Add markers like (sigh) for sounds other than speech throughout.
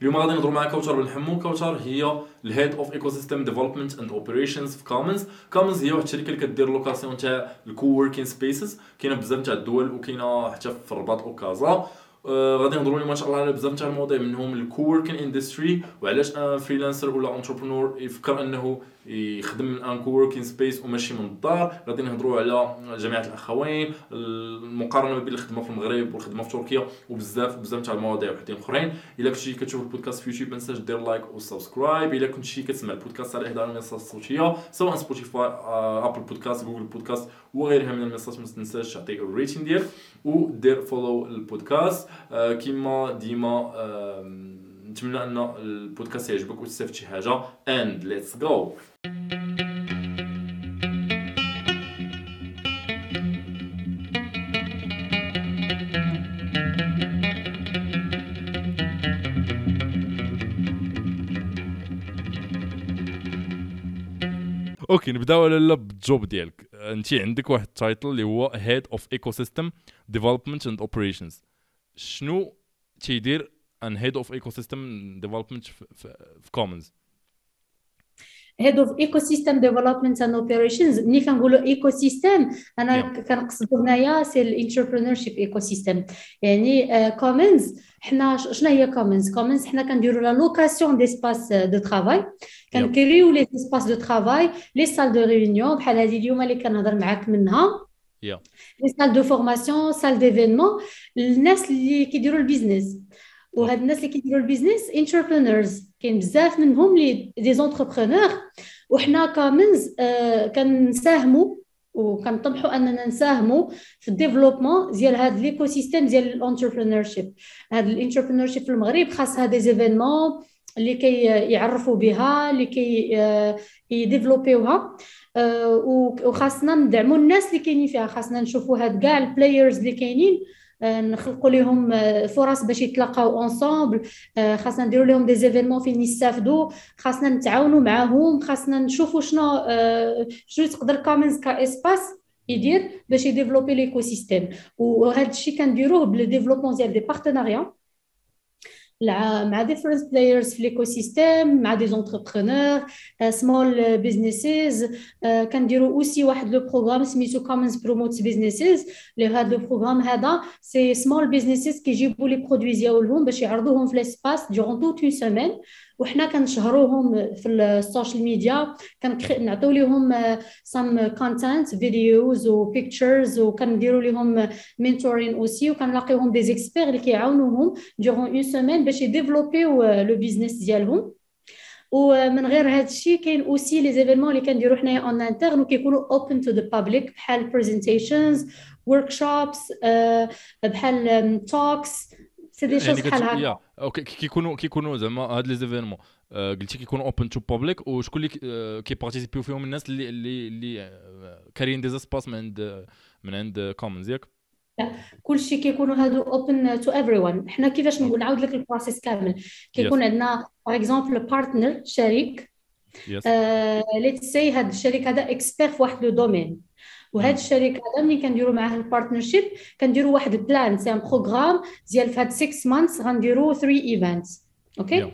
اليوم غادي نهضروا مع كوثر بن حمو. كوثر هي ال head of ecosystem development and operations في Commons Commons هي واحد الشركة اللي كدير location تاع ال coworking spaces كاينة بزاف تاع الدول وكاينة حتى في الرباط وكازا غادي نهضروا اليوم ما شاء الله على بزاف تاع المواضيع منهم ال coworking industry وعلاش un freelancer ولا entrepreneur يفكر أنه يخدم من un coworking space وماشي من الدار. غادي نهضروا على جامعه الأخوين المقارنة بين الخدمه في المغرب والخدمة في تركيا وبزاف بزاف تاع المواضيع وحدين أخرين. إلا كنتي كتشوف البودكاست في يوتيوب ما تنساش دير like و subscribe إلا كنتي كتسمع البودكاست على إحدى المنصات الصوتية سواء Spotify Apple Podcasts Google Podcasts وغيرها من المنصات ما تنساش تعطي ال rating ديالك. ودير follow ال podcast. آه، كيما ديما نتمنى أن البودكاست يعجبك وتستافد شي حاجة. and let's go OK نبداو على بال job ديالك. انت عندك واحد ال title اللي هو head of ecosystem development and operations شنو تيدير un head of ecosystem development في Commons head of ecosystem development and operations ملي كنقولوا ecosystem أنا كنقصد هنايا c'est ال entrepreneurship ecosystem يعني Commons حنا شنو هي Commons Commons حنا كنديروا la location d'espaces de travail كنكريو les espaces de travail les salles de réunion بحال هذه اليوم اللي كنهضر معاك منها les salles de formation salles d'événements الناس اللي كيديروا ال business وهاد الناس اللي كيديروا ال business entrepreneurs كاين بزاف منهم les des entrepreneurs وحنا Commons آه كنساهموا وكنطمحوا أننا نساهموا في ال développement ديال هذا l'écosystème ديال ال entrepreneurship هذا ال entrepreneurship في المغرب خاصها des événements اللي كي يعرفوا بها اللي كي يديفلوبيوها وخاصنا ندعموا الناس اللي كاينين فيها خاصنا نشوفوا هاد كاع ال players اللي كاينين نخلقوا لهم فرص باش يتلاقاو ensemble خاصنا نديروا لهم des événements فين يستافدوا خاصنا نتعاونوا معاهم. خاصنا نشوفوا شنو شنو تقدر Commons ك espace يدير باش يديفلوبي l'écosystème وهذا الشيء كنديروه بال développement ديال des partenariats مع different players في l'écosystème سيستيم مع des entrepreneurs small businesses كنديروا اوسي واحد لو بروغرام سميتو commons promote businesses اللي هذا لو بروغرام هذا سي small businesses كيجيبوا لي برودوي ديالهم باش يعرضوهم في ليسباس durant toute une semaine وحنا كنشهروهم في السوشيال ميديا كنعطيو لهم سام كونتنت فيديوز وبيكتشرز وكنديروا لهم mentoring aussi وكنلاقيوهم دي زيكسبير اللي كيعاونوهم durant une semaine باش يديفلوبيو le business ديالهم. ومن غير هذا الشيء كاين aussi les événements اللي كنديروا حنايا en interne وكيكونوا open to the public بحال presentations workshops بحال talks c'est des choses بحال هكا OK كيكونوا كيكونوا زعما هاد les événements قلتي كيكونوا open to public وشكون اللي كيبارتيسيبيو فيهم الناس اللي اللي اللي كارين des espaces من عند من عند Commons ياك لا كلشي كيكونوا هادو open to everyone حنا كيفاش نقول نعاود لك ال process كامل كيكون عندنا par exemple partner شريك let's say هاد الشريك هذا expert في واحد le domaine وهذا الشريك هذا ملي كنديروا معاه ال partnership كنديروا واحد ال plan c'est un programme ديال في هاد 6 months غنديروا 3 events OK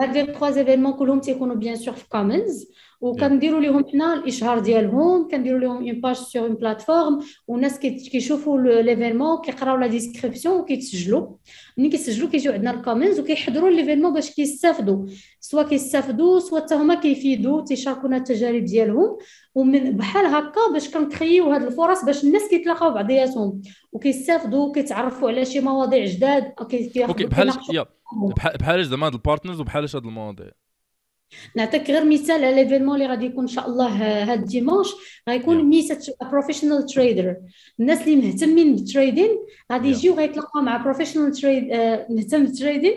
هاد les 3 événements كلهم تيكونوا bien sûr في Commons وكنديروا لهم حنا الإشهار ديالهم كنديروا لهم une page sur une plateforme والناس كيشوفوا l'événement كيقراو la description وكيتسجلوا ملي كيسجلوا كيجيو عندنا ل Commons وكيحضروا l'événement باش كيستافدوا. سوا كيستافدوا سوا حتى هما كيفيدوا تيشاركونا التجارب ديالهم. ومن بحال هكا باش كنكريو هاد الفرص باش الناس كيتلاقاو بعضياتهم. وكيستافدوا وكيتعرفوا على شي مواضيع جداد OK بحال بحال زعما هاد ال partners وبحال هاد المواضيع. نعطيك غير مثال على l'événement اللي غادي يكون إن شاء الله هاد ال dimanche غيكون meet a professional trader الناس اللي مهتمين بال trading غادي يجيو غيتلاقاو مع professional trader مهتم بال trading.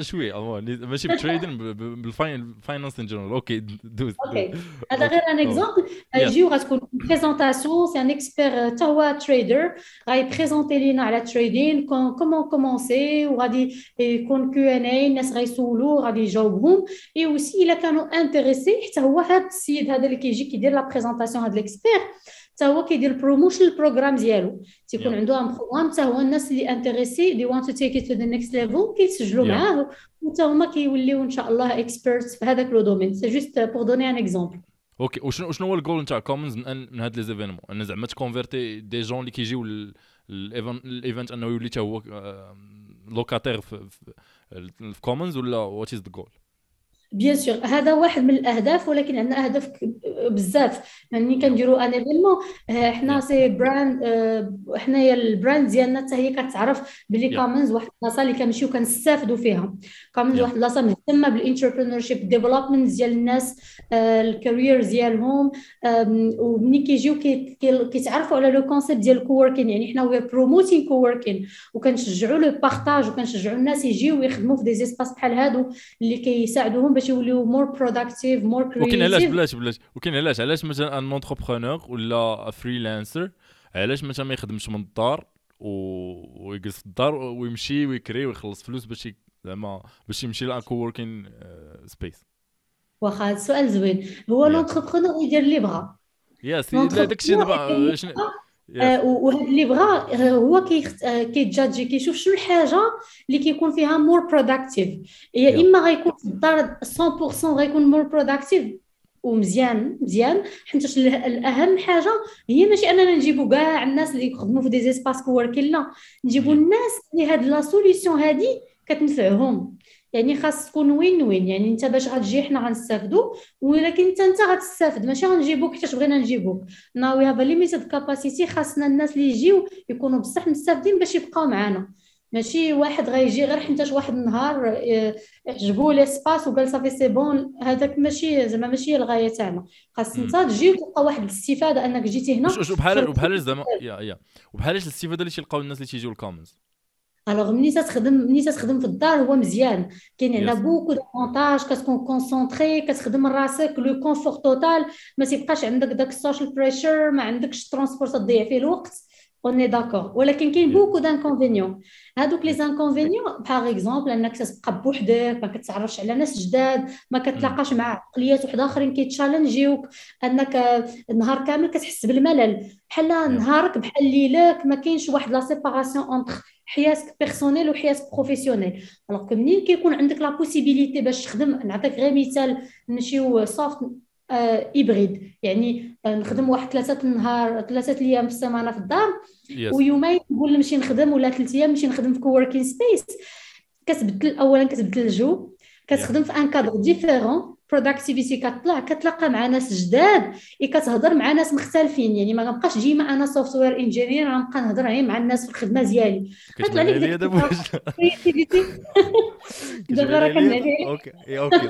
شوية ماشي (laughs) بال trading بال finance in general OK دوز OK هذا غير un exemple يجيو غتكون présentation c'est un expert حتى هو trader غيبريزونتي لينا على ال trading comment commencer وغادي يكون Q and A الناس غيسولوه غادي يجاوبهم. et aussi الا كانوا intéressés حتى هو هذا السيد هذا اللي كيجي كيدير la présentation هذا ال expert حتى هو كيدير promotion لل programme ديالو تيكون عنده un programme حتى هو الناس اللي intéressés they want to take it to the next level كيتسجلوا معاه وحتى هما كيوليو ان شاء الله experts في هذاك le domaine c'est juste pour donner un exemple okay وشنو شنو هو الجول نتاع Commons من هاد les événements ان زعما تكونفيرتي des gens اللي كيجيو ال event انه يولي حتى هو locataire في Commons ولا what is the goal bien sûr هذا واحد من الاهداف ولكن عندنا اهداف بزاف ملي كنديروا un événement حنا c'est brand حنايا ال brand ديالنا حتى هي كتعرف بلي Commons واحد البلاصه اللي كنمشيو كنستافدوا فيها Commons واحد البلاصه مهتمه بال entrepreneurship development ديال الناس ال carrière ديالهم ومني كيجيو كيتعرفوا على le concept ديال ال coworking يعني حنا we promoting coworking وكنشجعوا le partage وكنشجعوا الناس يجيو ويخدموا في des espaces بحال هادو اللي كيساعدوهم باش يوليو more productive more creative وكاين علاش بلاش بلاش. وكاين علاش؟ علاش مثلا un entrepreneur ولا freelancer علاش مثلا ما يخدمش من الدار ويجلس في الدار ويمشي ويكري ويخلص فلوس باش زعما باش يمشي ل coworking space واخا هذا السؤال زوين. هو l'entrepreneur يدير اللي بغا yes داكشي دابا وهذا اللي بغى آه، هو كيتجاجي كيشوف شنو الحاجة اللي كيكون فيها more productive يا إما غيكون في الدار 100% غيكون more productive ومزيان مزيان حيت الأهم حاجة هي ماشي أننا نجيبوا كاع الناس اللي يخدموا في des espaces coworking لا. نجيبوا الناس اللي هاد la solution هادي كتنفعهم. يعني خاص تكون win win يعني انت باش غتجي حنا غنستافدوا ولكن انت انت غتستافد. ماشي غنجيبوك حيت بغينا نجيبوك no we have limited capacity خاصنا الناس اللي يجيو يكونوا بصح مستافدين باش يبقاو معنا ماشي واحد غيجي غير حيت واحد النهار آه، عجبو l'espace وقال صافي c'est bon هذاك ماشي زعما ماشي الغاية تاعنا. خاص انت تجي وتلقى واحد الاستفادة انك جيتي هنا. وبحال وبحال زعما يا يا. وبحال الاستفادة اللي تيلقاو الناس اللي تيجيو ل Commons alors ملي تخدم ملي تخدم في الدار هو مزيان كاين عندنا beaucoup d'avantages كتكون concentré كتخدم راسك le confort total ما تيبقاش عندك داك ال social pressure ما عندكش transport تضيع فيه الوقت on est d'accord ولكن كاين beaucoup d'inconvénients هادوك les inconvénients par exemple انك تبقى بوحدك ما كتعرفش على ناس جداد ما كتلاقاش مع عقليات واحد اخرين كيتشالنجيوك انك النهار كامل كتحس بالملل بحال نهارك بحال ليلك ما كاينش واحد la séparation entre حياتك personnelle وحياتك professionnelle alors que منين كيكون عندك la possibilité باش تخدم؟ نعطيك غير مثال نمشيو soft hybride يعني نخدم واحد ثلاثة النهار ثلاثة الأيام في السيمانه في الدار yes. ويومين نقول نمشي نخدم ولا ثلاث أيام نمشي نخدم في coworking space كتبدل اولا كتبدل الجو. كتخدم في un cadre différent productivity كتطلع كتلاقى مع ناس جداد كتهضر مع ناس مختلفين. يعني ما غنبقاش ديما أنا software engineer غنبقى نهضر غير مع الناس في الخدمة ديالي. كتطلع لك دابا (laughs) (laughs) دابا راه كنعلي. okay. okay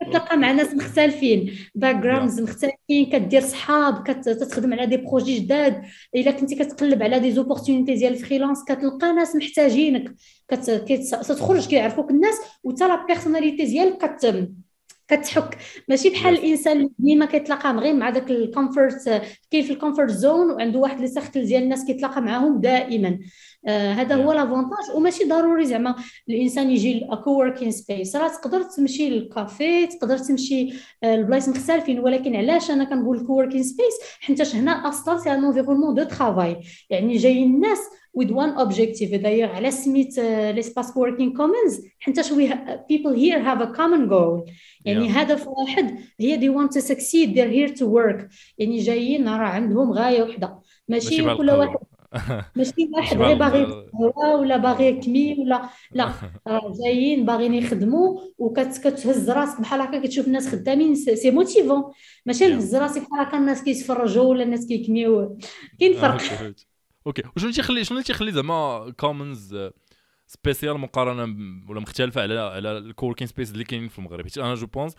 كتلقى مع ناس مختلفين backgrounds مختلفين كدير صحاب كتخدم على des projets جداد. إلا كنتي كتقلب على des opportunités ديال ال freelance كتلقى ناس محتاجينك. كتخرج كيعرفوك الناس وتا la personnalité ديالك كت كتحك. ماشي بحال الإنسان اللي ديما كيتلاقى غير مع داك ال comfort كاين في ال comfort zone وعنده واحد les cercles ديال الناس كيتلاقى معاهم دائما. آه هذا هو l'avantage وماشي ضروري زعما الإنسان يجي coworking space راه تقدر تمشي للكافي تقدر تمشي آه، لبلايص مختلفين ولكن علاش أنا كنقول coworking space حيت هنا أصلا c'est un environnement de travail يعني جايين الناس with one objective. D'ailleurs على سميت l'espace working commons. حيت we people here have a common goal. يعني yeah. هدف واحد هي they want to succeed. They're here to work. يعني جايين راه عندهم غاية وحدة. ماشي كل واحد. (laughs) ماشي واحد. غير باغي ولا باغي يكمي ولا لا. (laughs) جايين باغيين يخدموا وكتهز راسك بحال هكا كتشوف الناس خدامين. سي موتيفون ماشي نهز راسي بحال هكا الناس كيتفرجوا ولا الناس كيكميو. كاين (laughs) فرق. okay. وشنو تيخلي شنو اللي تيخلي زعما Commons spéciale مقارنة ولا مختلفة على على ال coworking space اللي كاينين في المغرب؟ حيت أنا je pense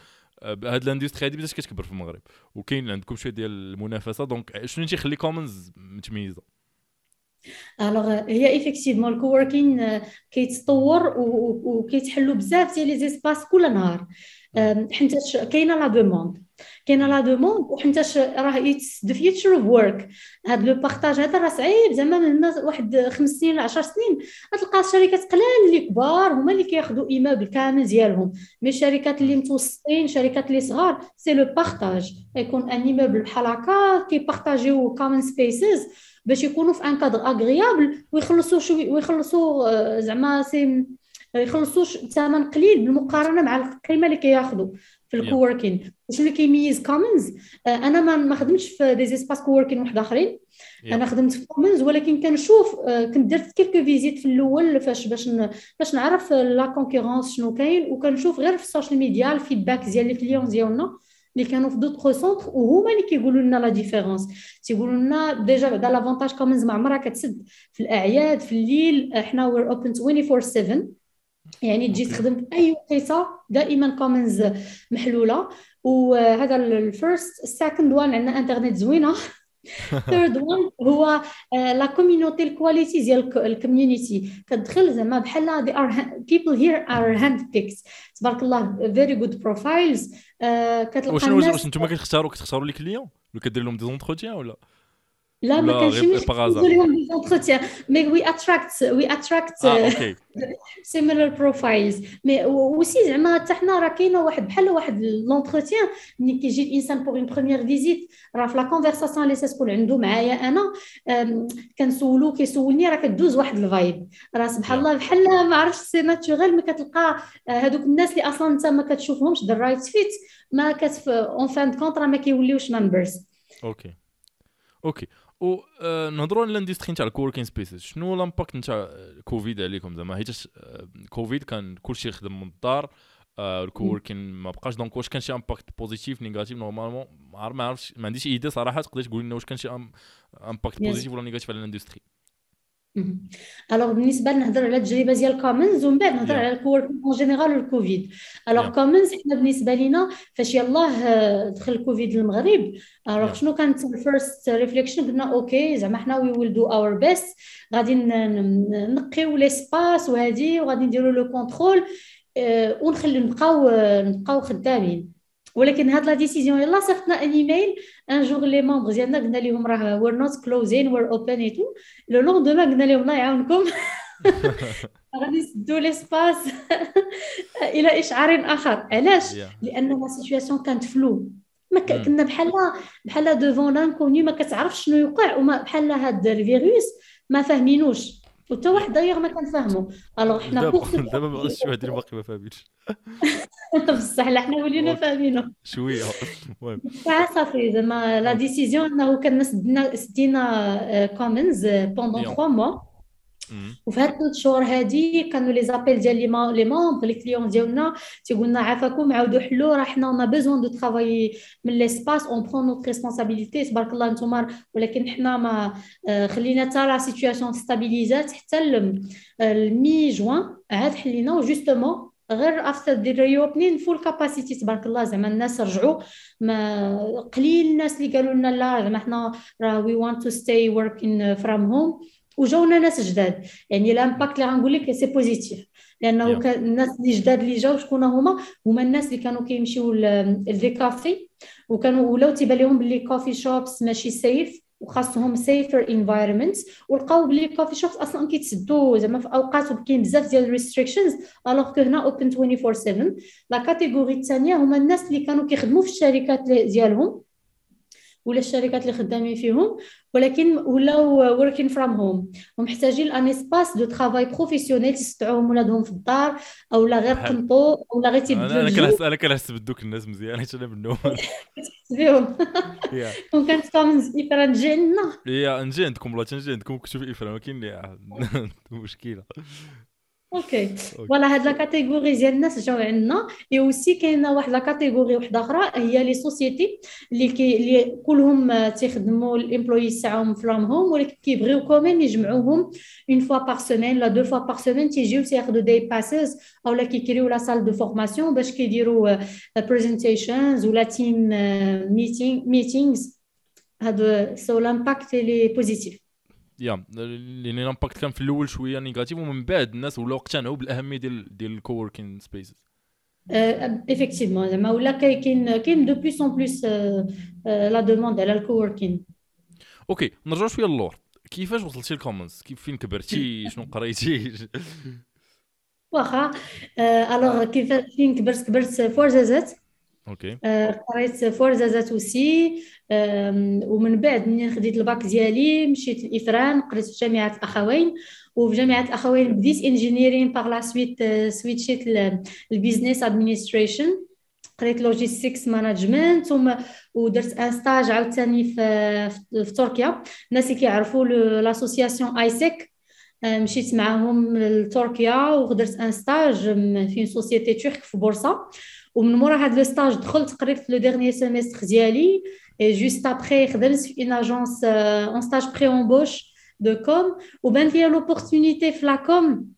هاد ال industry هادي بدات كتكبر في المغرب وكاين عندكم شوية ديال المنافسة donc شنو تيخلي Commons متميزة؟ alors هي effectivement ال coworking كيتطور وكيتحلوا بزاف ديال les espaces كل نهار حيت كاينة la demande كاينة la demande وحيتاش راه it's the future of work هاد le partage هذا راه صعيب زعما من واحد خمس سنين ل 10 سنين غتلقى الشركات قلال اللي كبار هما اللي كياخذوا immeuble كامل ديالهم mais الشركات اللي متوسطين شركات اللي صغار c'est le partage يكون un immeuble بحال هكا كيبارطاجيو common spaces باش يكونوا في un cadre agréable ويخلصوا شوي ويخلصوا زعما c'est يخلصوا ثمن قليل بالمقارنة مع القيمة اللي كياخذوا في ال coworking شنو اللي كيميز Commons آه، أنا ما خدمتش في des espaces coworking واحد آخرين. أنا خدمت في Commons ولكن كنشوف كنت درت quelques visites في الأول فاش باش باش نعرف la concurrence شنو كاين. وكنشوف غير في ال social media ال feedback ديال ال clients ديالنا اللي كانوا في d'autres centres وهما اللي كيقولوا لنا la différence تيقولوا لنا déjà بعدا l'avantage Commons ما عمرها كتسد في الأعياد في الليل. حنا we're open 24 7 يعني تجي تخدم أي وقيته دائما كومنز محلولة. وهذا ال first ال second one عندنا انترنت زوينة. (laughs) third one هو la community ال quality ديال ال community كتدخل زعما بحال the, the people here are handpicked تبارك الله very good profiles كتلقى واش واش نتوما كتختاروا كتختاروا les clients ولا كدير لهم des entretiens ولا؟ لا ما كانش دي زونتروتيان مي وي اتراكت وي اتراكت سيميلر بروفايلز مي وسي زعما حتى حنا راه كاينة واحد بحال واحد l'entretien ملي كيجي الانسان pour une première visite راه في la conversation اللي تكون عنده معايا أنا كنسولو كيسولني راه كدوز واحد ال vibe راه سبحان الله بحال ما عرفتش c'est naturel mais كتلقى هذوك الناس اللي أصلا انت ما كتشوفهمش the right fit ما كت en fin de compte راه ما كيوليوش members okay okay ونهضروا على ال industry نتاع ال coworking spaces شنو l'impact نتاع كوفيد عليكم زعما حيت كوفيد كان كلشي يخدم من الدار ال coworking ما بقاش donc واش كان شي impact positif négatif normalement ما عرفتش ما عنديش idée صراحة تقدر تقول لنا واش كان شي impact positif ولا négatif على ال industry alors بالنسبة نهضر على التجربة ديال كومنز ومن بعد نهضر على ال cowork en général الكوفيد alors كومنز حنا بالنسبة لينا فاش يلاه دخل الكوفيد للمغرب alors شنو كانت ال first reflection قلنا okay زعما حنا we will do our best غادي نقيو l'espace وهادي وغادي نديرو le contrôle ونخلي نبقاو نبقاو خدامين. ولكن هاد la décision يلا صيفطنا un email un jour les membres ديالنا قلنا لهم راه we're not closing we're open et tout le lendemain قلنا لهم الله يعاونكم. (laughs) غادي نسدو l'espace (laughs) إلى إشعار آخر. علاش؟ لأن la situation كانت floue ما كنا بحال بحال devant l'inconnu ما كتعرفش شنو يوقع وما بحال هاد الفيروس ما فاهمينوش وتا واحد دايوغ ما كنفهمو alors حنا (laughs) دابا ما شي واحد اللي باقي ما فاهمينش. (laughs) بصح لا حنا ولينا فاهمينو شوية. المهم. صافي زعما la décision إنه سدينا سدينا كومنز pendant 3 mois وفي هاد الثلاث شهور هادي كانوا les appels ديال les les membres les clients ديالنا تيقولنا عافاكم عاودوا حلوا راه حنا ما besoin de travailler من l'espace on prend notre responsabilité تبارك الله نتوما ولكن حنا ما خلينا حتى la situation stabilisات حتى ال mi-juin عاد حلينا. و justement غير after the reopening full capacity تبارك الله زعما الناس رجعوا. ما قليل الناس اللي قالوا لنا لا زعما حنا راه we want to stay working from home وجاونا ناس جداد. يعني ال impact اللي غنقول لك c'est positif لأنه yeah. الناس اللي جداد اللي جاو شكون هما؟ هما الناس اللي كانوا كيمشيو ل des cafés وكانوا ولاو تيبان لهم باللي coffee shops ماشي safe وخاصهم safer environment ولقاو بلي coffee shops أصلا كيتسدوا زعما في أوقات وكاين بزاف ديال ال restrictions alors que هنا open 24 7 la catégorie الثانية هما الناس اللي كانوا كيخدموا في الشركات ديالهم. ولا الشركات اللي خدامين فيهم ولكن ولاو working from home ومحتاجين un espace de travail professionnel تستدعوهم ولادهم في الدار أو لا غير قنطو أو لا غير تيبدلوا أنا كنحس أنا كنحس بدوك الناس مزيان حيت أنا منهم؟ بهم كون كانت كومنز ايفران نجي عندنا يا نجي عندكم بلا نجي عندكم كتشوف ايفران ما كاين (laughs) مشكلة. okay voilà هاد la catégorie ديال الناس جاو عندنا. et aussi كاينة واحد la catégorie وحده أخرى هي les sociétés اللي كي اللي كلهم تيخدموا ال employees تاعهم from home ولكن كيبغيو كومين يجمعوهم une fois par semaine لا deux fois par semaine تيجيو تياخذوا des passes أو لا كيكريو la salle de formation باش كيديروا presentations ولا team meeting meetings هادو so l'impact les positifs yeah لأن ال impact كان في الأول شوية négatif ومن بعد الناس ولاو اقتنعوا بالأهمية ديال ديال ال coworking spaces. effectivement زعما ولا كاين كاين de plus en plus la demande على ال coworking okay نرجعوا شوية للور. كيفاش وصلتي للكومنز كيف فين كبرتي؟ (laughs) شنو قريتي؟ واخا alors كيف فين كبرت كبرت فورزازات okay قريت فورزازات aussi ومن بعد ملي خديت الباك ديالي مشيت لايفران قريت في جامعه الاخوين وفي جامعه الاخوين بديت engineering par la suite switchيت ال business administration قريت logistics management ودرت un stage عاوتاني في في تركيا الناس اللي كيعرفوا l'association AIESEC مشيت معاهم لتركيا ودرت un stage في société turque في بورصة. ومن مورا هاد le stage دخلت قريت le dernier semestre ديالي. et juste après خدمت في une agence en stage pré-embauche دو كوم وبان ليا لوبورتونيتي في لاكوم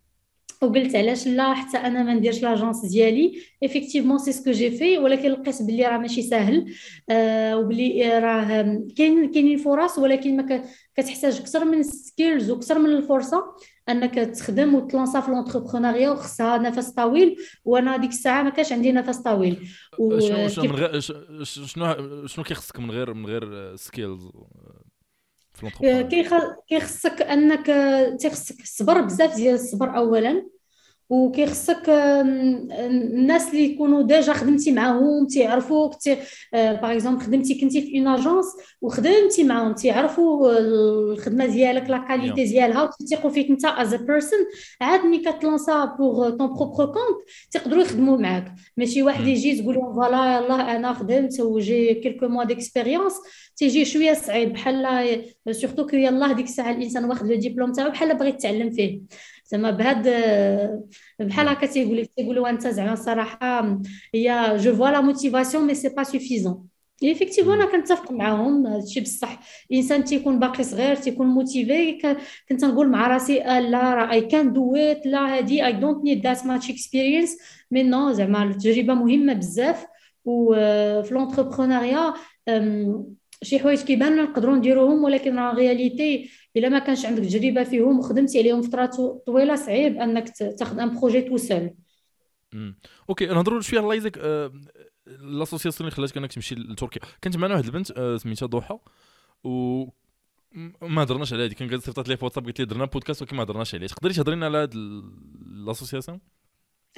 وقلت علاش لا حتى أنا ما نديرش لاجونس ديالي. ايفيكتيفمون سي سكو جي في ولكن لقيت بلي راه ماشي ساهل. آه وبلي راه كاين كاينين فرص ولكن ما كتحتاج أكثر من سكيلز وأكثر من الفرصة أنك تخدم وتلانسا في لونتربرونيا وخصها نفس طويل وأنا ديك الساعة ما كانش عندي نفس طويل. و... شنو شنو شنو كيخصك من غير من غير سكيلز كيخصك أنك تيخصك الصبر بزاف ديال الصبر اولا. وكيخصك الناس اللي يكونوا déjà خدمتي معاهم تيعرفوك تي par exemple خدمتي كنتي في une agence وخدمتي معاهم تيعرفوا الخدمة ديالك la qualité ديالها وتيثقوا فيك انت as a person عاد ملي كت lancer pour ton propre compte تيقدروا يخدموا معاك. ماشي واحد يجي تقول لهم voilà يلاه أنا خدمت وجي quelques mois d'expérience تيجي شوية صعيب بحال surtout que يلاه ديك الساعة الإنسان واخد le diplôme تاعو بحال بغى يتعلم فيه. زعما بهاد بحال هكا تيقول لك تيقولوا انت زعما الصراحه هي je vois la motivation mais c'est pas suffisant effectivement أنا كنتفق معاهم هادشي بصح الانسان تيكون باقي صغير تيكون motivé كنت نقول مع راسي لا راه I can do it لا هادي I don't need that much experience mais non زعما التجربة مهمة بزاف وفي l'entrepreneuriat شي حوايج كيبان نقدروا نديروهم ولكن راه réalité إلا ما كانش عندك تجربة فيهم وخدمتي عليهم فترة طويلة صعيب أنك تاخذ un projet tout seul okay نهضروا شوية الله آه، l'association اللي خلاتك أنك تمشي لتركيا. كانت معنا واحد البنت آه، سميتها ضحى و ما هضرناش على هذه. كان قالت صيفطات لي واتساب قالت لي درنا بودكاست ولكن ما هضرناش عليه تقدري تهضري لنا على هذه l'association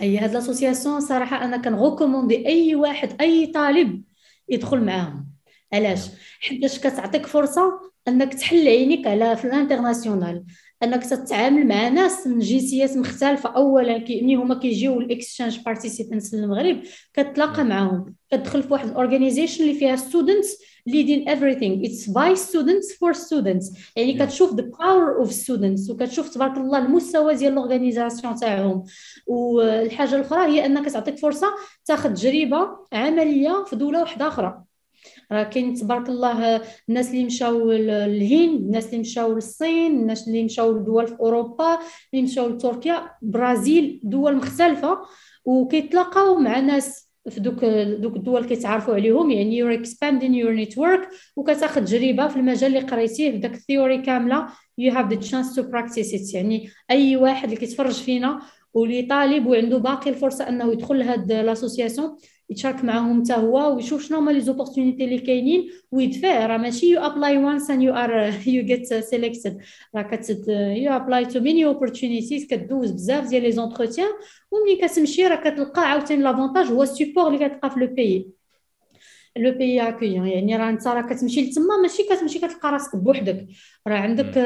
أي هاد لاسوسياسيون صراحة أنا كن recommander أي واحد أي طالب يدخل معاهم. علاش؟ حيتاش كتعطيك فرصة أنك تحل عينيك على في ال international أنك تتعامل مع ناس من جنسيات مختلفة. اولا ملي هما كيجيو ال exchange participants للمغرب كتلاقى معاهم كتدخل في واحد ال organization اللي فيها students leading everything. It's by students for students. يعني كتشوف the power of students وكتشوف تبارك الله المستوى ديال ال organisation تاعهم. والحاجة الأخرى هي أنك تعطيك فرصة تاخذ تجربة عملية في دولة واحدة أخرى. راه كاين تبارك الله الناس اللي مشاو للهند الناس اللي مشاو للصين الناس اللي مشاو لدول في أوروبا اللي مشاو لتركيا برازيل دول مختلفة. وكيتلاقاو مع ناس في دوك دوك الدول كيتعرفوا عليهم يعني you're expanding your network وكتاخذ تجربة في المجال اللي قريتيه داك ال theory كاملة. you have the chance to practice يعني أي واحد اللي كيتفرج فينا واللي طالب وعنده باقي الفرصة أنه يدخل لهاد l'association يتشارك معاهم حتى هو ويشوف شنو هما les opportunités اللي كاينين ويدفع راه ماشي you apply once and you are you get selected راه كت you apply to many opportunities كدوز بزاف ديال les entretiens وملي كتمشي راه كتلقى عاوتاني l'avantage هو ال support اللي كتلقى في le pays le pays accueillant يعني راه انت راه كتمشي لتما ماشي كتمشي كتلقى راسك بوحدك. راه عندك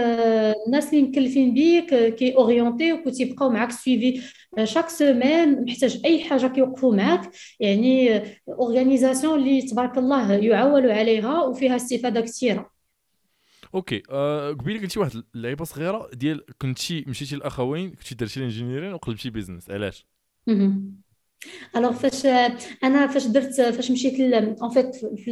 الناس اللي مكلفين بيك كي orienter تيبقاو معاك suivi chaque semaine محتاج أي حاجة كيوقفوا معاك. يعني organisation اللي تبارك الله يعول عليها وفيها استفادة كثيرة. okay آه قبيله قلتي واحد اللعيبة صغيرة ديال كنتي مشيتي الاخوين كنتي درتي ال engineering وقلبتي business علاش؟ alors فاش أنا فاش درت فاش مشيت en fait في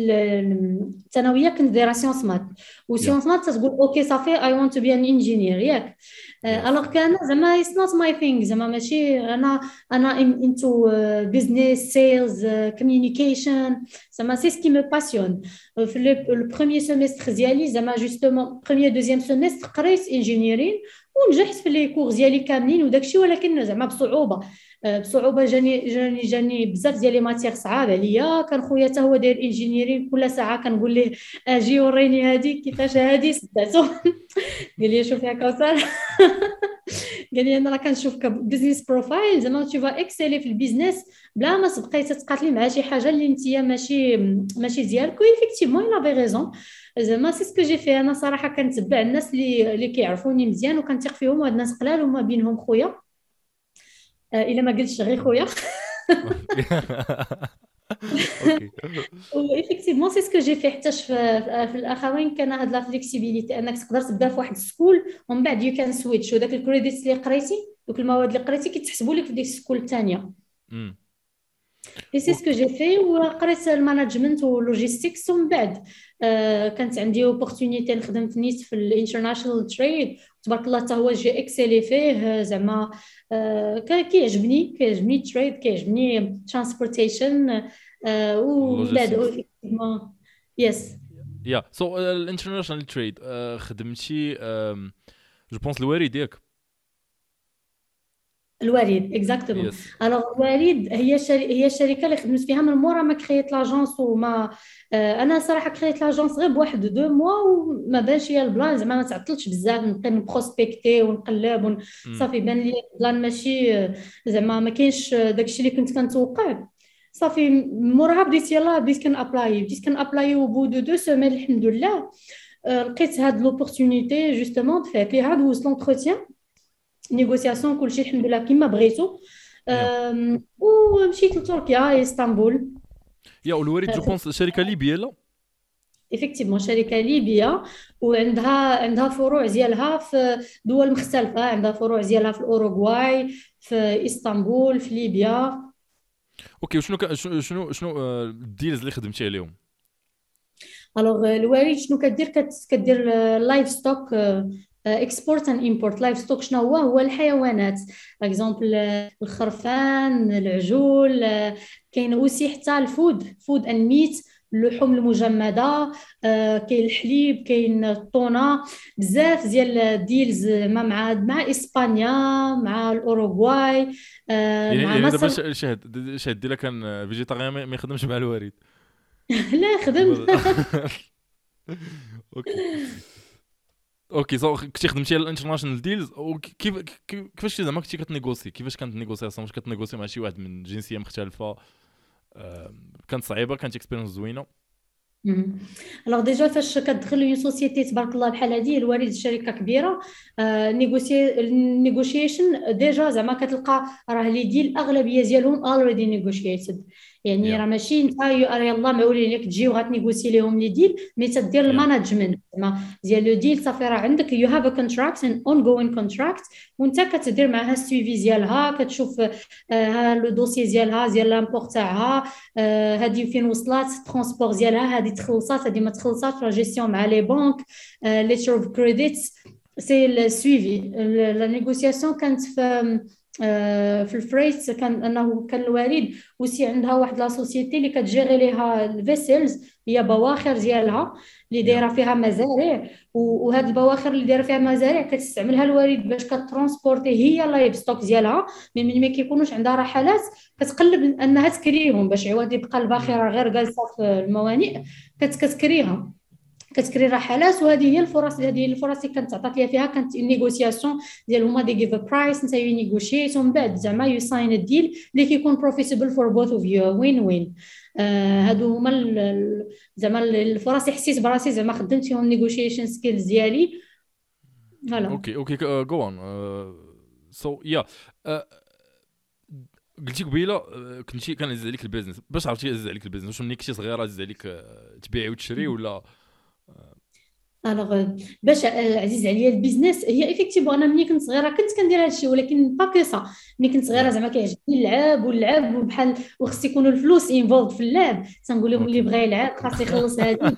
الثانوية كنت دايره sciences maths و sciences maths تقول okay صافي I want to be an engineer ياك. alors كان زعما it's not my thing زعما ماشي أنا أنا into business sales communication زعما c'est ce qui me passionne في ال premier semestre ديالي زعما justement premier deuxième semestre قريت engineering ونجحت في les cours ديالي كاملين وداكشي ولكن زعما بصعوبة. بصعوبة جاني جاني جاني بزاف ديال les matières صعاب عليا. كان خويا حتى هو داير engineering كل ساعة كنقول ليه أجي وريني هذه كيفاش هذه صدعتو. (laughs) قال لي شوف يا كوثر. (laughs) قال لي أنا راه كنشوفك business profile زعما tu vas exceller في ال business بلا ما تبقاي تتقاتلي مع شي حاجة اللي انت ماشي ماشي ديالك. و effectivement il avait raison زعما c'est ce que j'ai fait أنا صراحة كنتبع الناس اللي اللي كيعرفوني مزيان وكنثق فيهم وهاد الناس قلال وما بينهم خويا. إلا ما قلتش غير خويا. effectivement c'est ce que j'ai fait حتى في الأخوين كان هاد la flexibilité أنك تقدر تبدا في واحد ال school ومن بعد you can switch وداك ال credits اللي قريتي دوك المواد اللي قريتي كيتحسبوا لك في ديك ال school الثانية et c'est ce que j'ai fait وقريت ال management و logistics ومن بعد آه كانت عندي opportunity نخدم في نيت في ال international trade تبارك الله حتى هو j'ai excellé فيه زعما آه كيعجبني كيعجبني trade كيعجبني transportation آه بعد yes yeah so ال international trade خدمتي je pense الوريد ياك الوريد exactement alors الوريد هي هي الشركة اللي خدمت فيها من مورا ما كريت l'agence وما آه أنا صراحة كريت l'agence غير بواحد deux mois وما بانش ليا ال plan. زعما ما تعطلتش بزاف نبقى ن prospecter ونقلب صافي بان لي ال plan ماشي زعما ما كاينش داكشي اللي كنت كنتوقع. صافي موراها بديت يلاه بديت كن apply بديت كن apply و au bout de deux semaines الحمد لله لقيت هاد l'opportunité justement دفعت ليها دوزت l'entretien négociation كلشي الحمد لله كيما بغيتو. ومشيت لتركيا إسطنبول. yeah والوريد je pense شركة ليبية لا؟ effectivement شركة ليبية وعندها عندها فروع ديالها في دول مختلفة. عندها فروع ديالها في الأوروغواي في إسطنبول في ليبيا. OK وشنو شنو شنو ال deals اللي خدمتي عليهم؟ alors الوريد شنو كدير؟ كدير livestock export and import livestock شنو هو؟ هو الحيوانات. exemple الخرفان العجول كاين aussi حتى ال food food and meat اللحوم المجمدة كاين الحليب كاين الطونة. بزاف ديال deals مع مع مع إسبانيا مع الأوروغواي مع مصر. دابا شي حد شي حد ديالك كان végétarien ما يخدمش مع الوريد (laughs) لا خدمت (laughs) (laughs) OK. OK so كنتي خدمتي على ال international deals وكيف كيفاش زعما كنتي كت négocier كيفاش كانت ال négociation واش كت négocier مع شي واحد من جنسيه مختلفه كانت صعيبه كانت expérience زوينه alors déjà فاش كتدخل une société تبارك الله بحال هادي الوالد شركه كبيره négocier ال negotiation déjà زعما كتلقى راه les deals الاغلبيه ديالهم already negotiated يعني راه ماشي انت يلا معولين لك تجي وغت négocier لهم les deals mais تدير ال management. زعما ديال le deal صافي راه عندك you have a contract an ongoing contract وانت كتدير معها ال suivi ديالها كتشوف ها le dossier ديالها ديال l'import تاعها هذه فين وصلات transport ديالها هذه تخلصات هذه ما تخلصاتش لا جيستيون مع les banques letter of credits c'est ال suivi la négociation كانت في في ال fret كان أنه كان الوالد aussi عندها واحد la société اللي كت gérer ليها ال vessels هي بواخر ديالها اللي دايرة فيها مزارع. وهاد البواخر اللي دايرة فيها مزارع كتستعملها الوالد باش كت transporter هي livestock ديالها. من ما كيكونوش عندها رحلات كتقلب أنها تكريهم باش عوض يبقى الباخرة غير جالسة في الموانئ كتكريها. كتكري رحلات وهذه هي الفرص هذه هي الفرص اللي كانت عطات ليا فيها كانت négociation ديال هما they give price and you negotiate ومن بعد زعما you sign ال deal اللي كيكون profitable for both of you win win هادو هما زعما الفرص اللي حسيت براسي زعما خدمت فيهم negotiation skills ديالي. voilà OK OK جو اون سو يا قلتي قبيلة كنتي كان عزيز عليك ال business باش عرفتي عزيز عليك ال business واش ملي كنتي صغيرة عزيز عليك تبيعي وتشري ولا alors باش عزيز عليا ال business هي effectivement أنا ملي كنت صغيرة كنت كندير هذا الشيء ولكن با كو سا ملي كنت صغيرة زعما كيعجبني اللعب واللعب وبحال وخص يكونوا الفلوس involved في اللعب. تنقول لهم اللي بغى يلعب خاص يخلص هذه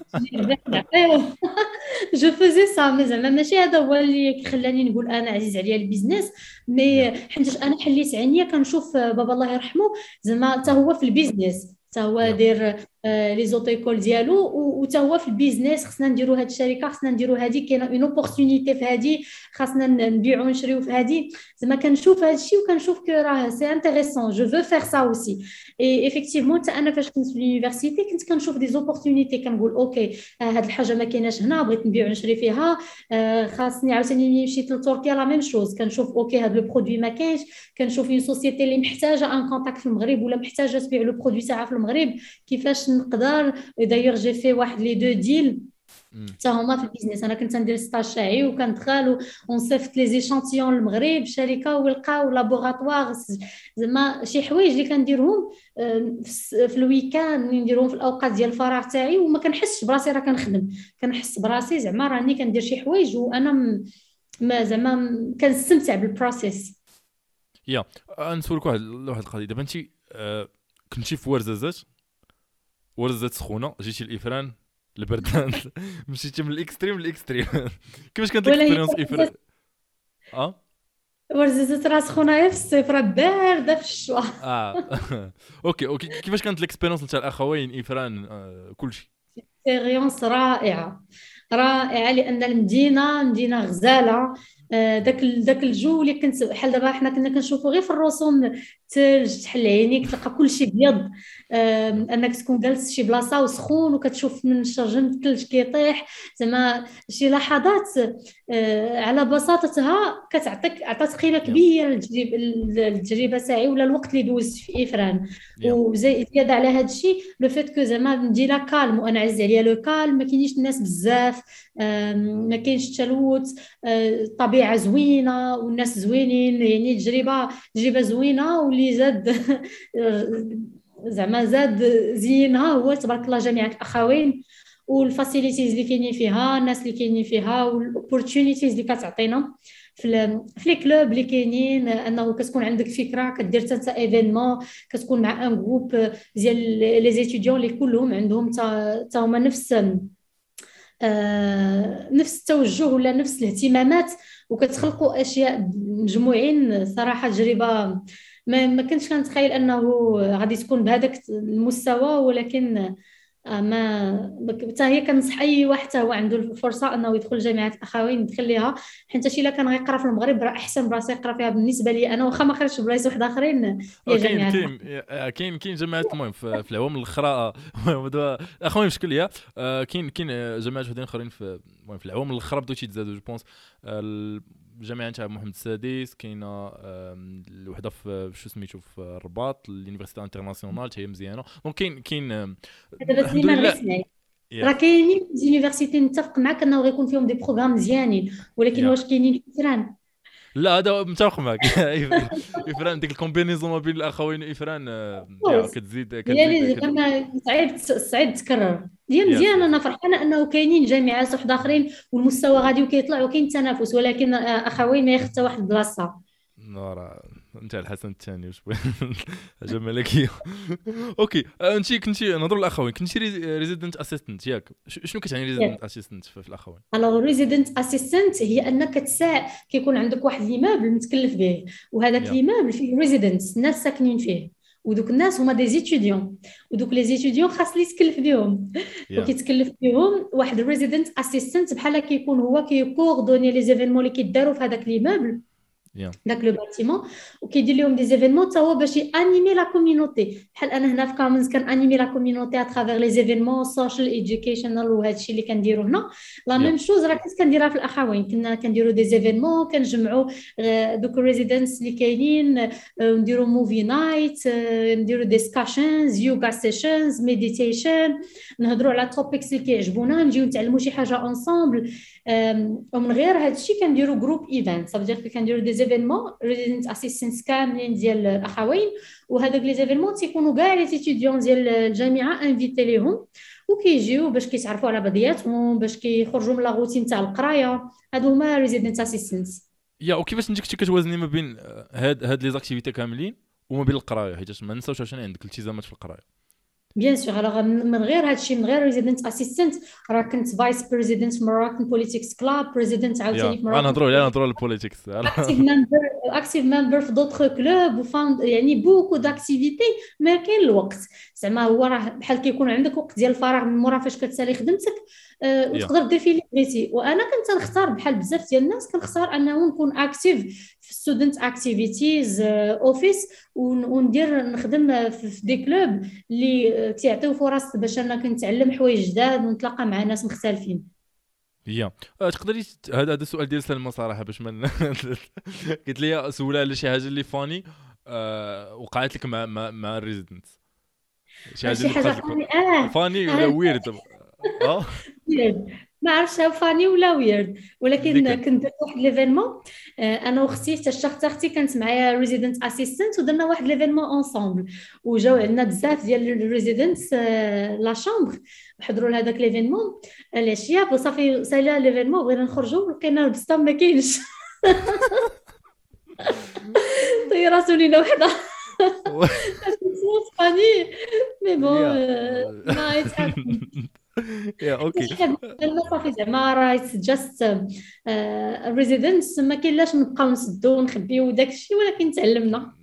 je faisais ça mais زعما ماشي هذا هو اللي خلاني نقول أنا عزيز عليا ال business. mais حيت أنا حليت عينيا كنشوف بابا الله يرحمه. زعما حتى هو في ال business حتى هو داير les auto-écoles ديالو وتا هو في ال business خصنا نديرو هاد الشركة خصنا نديرو هادي كاينة une opportunité في هادي خاصنا نبيعو ونشريو في هادي. زعما كنشوف هاد الشيء وكنشوف que راه c'est intéressant je veux faire ça aussi et effectivement حتى أنا فاش كنت في l'université كنت كنشوف des opportunités كنقول OK هاد الحاجة ما كايناش هنا بغيت نبيع ونشري فيها. خاصني عاوتاني مشيت لتركيا la même chose كنشوف OK هاد le produit ما كاينش. كنشوف une société اللي محتاجة un contact في المغرب ولا محتاجة تبيع le produit تاعها في المغرب. كيفاش نقدر. d'ailleurs j'ai fait واحد les deux deals حتى هما في ال business. أنا كنت ندير stage تاعي وكندخل ونصيفط les échantillons للمغرب شركة ولقاو laboratoire زعما شي حوايج اللي كنديرهم في ال week-end نديرهم في الأوقات ديال الفراغ تاعي. وما كنحسش براسي راه كنخدم. كنحس براسي زعما راني كندير شي حوايج وأنا ما زعما كنستمتع بال process يا نسولك واحد واحد القضية. دابا انت آه، كنتي في ورزازات ورزات سخونة جيتي الإفران البردان (laughs) مشيتي من ال extrême لل extrême (laughs) كيفاش كانت ال expérience إفران؟ آه؟ ورزات راه سخونة في الصيف راه باردة في الشتوا. آه. (laughs) OK OK. كيفاش كانت ال expérience نتاع الأخوين إفران آه كلشي؟ expérience رائعة. رائعة لأن المدينة مدينة غزالة. داك داك الجو اللي كنت بحال دابا حنا كنا كنشوفو غير في الرسوم الثلج تحل عينيك تلقى كلشي بيض. أنك تكون جالس شي بلاصة وسخون وكتشوف من الشرجم الثلج كيطيح. زعما شي لحظات آه، على بساطتها كتعطيك عطات قيمة كبيرة للتجربة تاعي ولا الوقت اللي دوزت في إفران. وزياده على هذا الشيء le fait que زعما مدينه calme وأنا عزيز عليا le calme. ما كاينيش الناس بزاف ما كاينش التلوث الطبيعه آه، زوينة والناس زوينين يعني تجربة تجربة زوينة واللي زاد زعما زاد زينها هو تبارك الله جامعه الأخوين وال facilities اللي كاينين فيها الناس اللي كاينين فيها وال opportunities اللي كتعطينا في في les clubs اللي كاينين. أنه كتكون عندك فكرة كدير حتى événement كتكون مع un groupe ديال les étudiants اللي كلهم عندهم حتى هما نفس آه نفس التوجه ولا نفس الاهتمامات. وكتخلقوا أشياء مجموعين. صراحة تجربة ما, ما كنتش كنتخيل أنه غادي تكون بهذاك المستوى ولكن ما حتى هي كنصح أي واحد هو عنده الفرصة أنه يدخل جامعة الاخوين يدخل ليها. حيت شي إلا كان غيقرأ في المغرب راه أحسن بلاصه يقرأ فيها بالنسبة لي. أنا واخا ما خرجتش بلايص واحد آخرين هي جامعة. كاين كاين كاين جامعات المهم في العوام الأخرى. (laughs) الأخوين بشكل هي آه، كاين كاين جامعات وحدين أخرين في المهم في العوام الأخرى بداو تيتزادوا je pense الجامعة تاع محمد السادس كاينة الوحدة في شو سميتو في الرباط l'université internationale حتى هي مزيانة. donc كاين كاين الحمد لله. راه كاينين universités نتفق معك إنه غيكون فيهم des programmes مزيانين ولكن واش كاينين في لا هذا متفق معك (laughs) إفران ديك la comparaison ما بين الأخوين. إفران آه، كتزيد كتزيد زعما صعيب صعيب تكرر. هي مزيان أنا فرحانة أنه كاينين جامعات واحد آخرين والمستوى غادي وكيطلع وكاين تنافس ولكن آه، أخوين ما ياخذ واحد البلاصة. انت الحسن الثاني وش (laughs) حاجة ملكية. okay آه، انت كنتي نهضروا الأخوين. كنتي resident assistant ياك. شنو كتعني resident assistant في الأخوين؟ alors resident assistant هي أنك تساع كيكون عندك واحد l'immeuble متكلف به. وهذاك l'immeuble فيه résidents الناس ساكنين فيه. ودوك الناس هما des étudiants ودوك les étudiants خاص لي يتكلف بهم. Yeah. وكيتكلف بهم واحد ال resident assistant بحال كيكون هو كي coordonner les événements اللي كيداروا في هذاك l'immeuble داك le bâtiment وكيدير لهم des événements حتى هو باش animer la community بحال أنا هنا في campus كان animer la community à travers les événements social educational وهذا الشيء اللي كنديرو هنا la même chose راه كنت كنديرها في الاخوين كنا كنديرو des événements كنجمعوا دوك ال residents اللي كاينين نديرو movie night نديرو discussions yoga sessions meditation نهضروا على topics اللي كيعجبونا نجيو نتعلموا شي حاجة ensemble ومن غير هذا الشيء كنديرو group event صافي كنديرو des événements resident assistants كاملين ديال الاخوين وهذوك les événements تيكونوا كاع les étudiants ديال الجامعة invités ليهم وكيجيو باش كيتعرفوا على بعضياتهم باش كيخرجوا من la routine تاع القرايه هادو هما resident assistants yeah وكيفاش انت كنتي كتوازني ما بين هاد هاد les activités كاملين وما بين القرايه حيت ما نساوش عشان عندك التزامات في القرايه bien sûr alors من غير هادشي من غير resident assistant راه كنت vice president Moroccan Politics Club president عاوتاني في Moroccan نهضروا لا نهضروا على ال politics active member active member في d'autres clubs وفاوند يعني beaucoup d'activités ما كاين الوقت زعما هو راه بحال كيكون عندك وقت ديال الفراغ من مورا فاش كتسالي خدمتك أه وتقدر دير فيه اللي بغيتي. وأنا كنت نختار بحال بزاف ديال الناس كنختار انه نكون active في student activities office وندير نخدم في des clubs اللي تيعطيو فرص باش أنا كنتعلم حوايج جداد ونتلاقى مع ناس مختلفين. yeah أه، تقدري هذا هذا السؤال ديال سلمى صراحة باش من (laughs) قلت لي سولها على شي حاجة اللي funny أه وقعت لك مع مع, مع ال residents شي حاجة, funny. آه. funny ولا weird آه. (laughs) ما عرفتش funny ولا weird ولكن كنت درت واحد l'événement آه، أنا وأختي حتى الشخص أختي كانت معايا resident assistant ودرنا واحد l'événement ensemble وجاو عندنا بزاف ديال ال residents la chambre حضروا لهذاك l'événement العشية وصافي سالا ليفينمون بغينا نخرجوا لقينا البسطام ما كاينش. (laughs) طيراتو لينا وحدة. (laughs) فاني مي بون ما يا أوكي صافي زعما راه جاست ريزيدنس ما كاين لاش نبقاو نسدو ونخبيو داك الشيء ولكن تعلمنا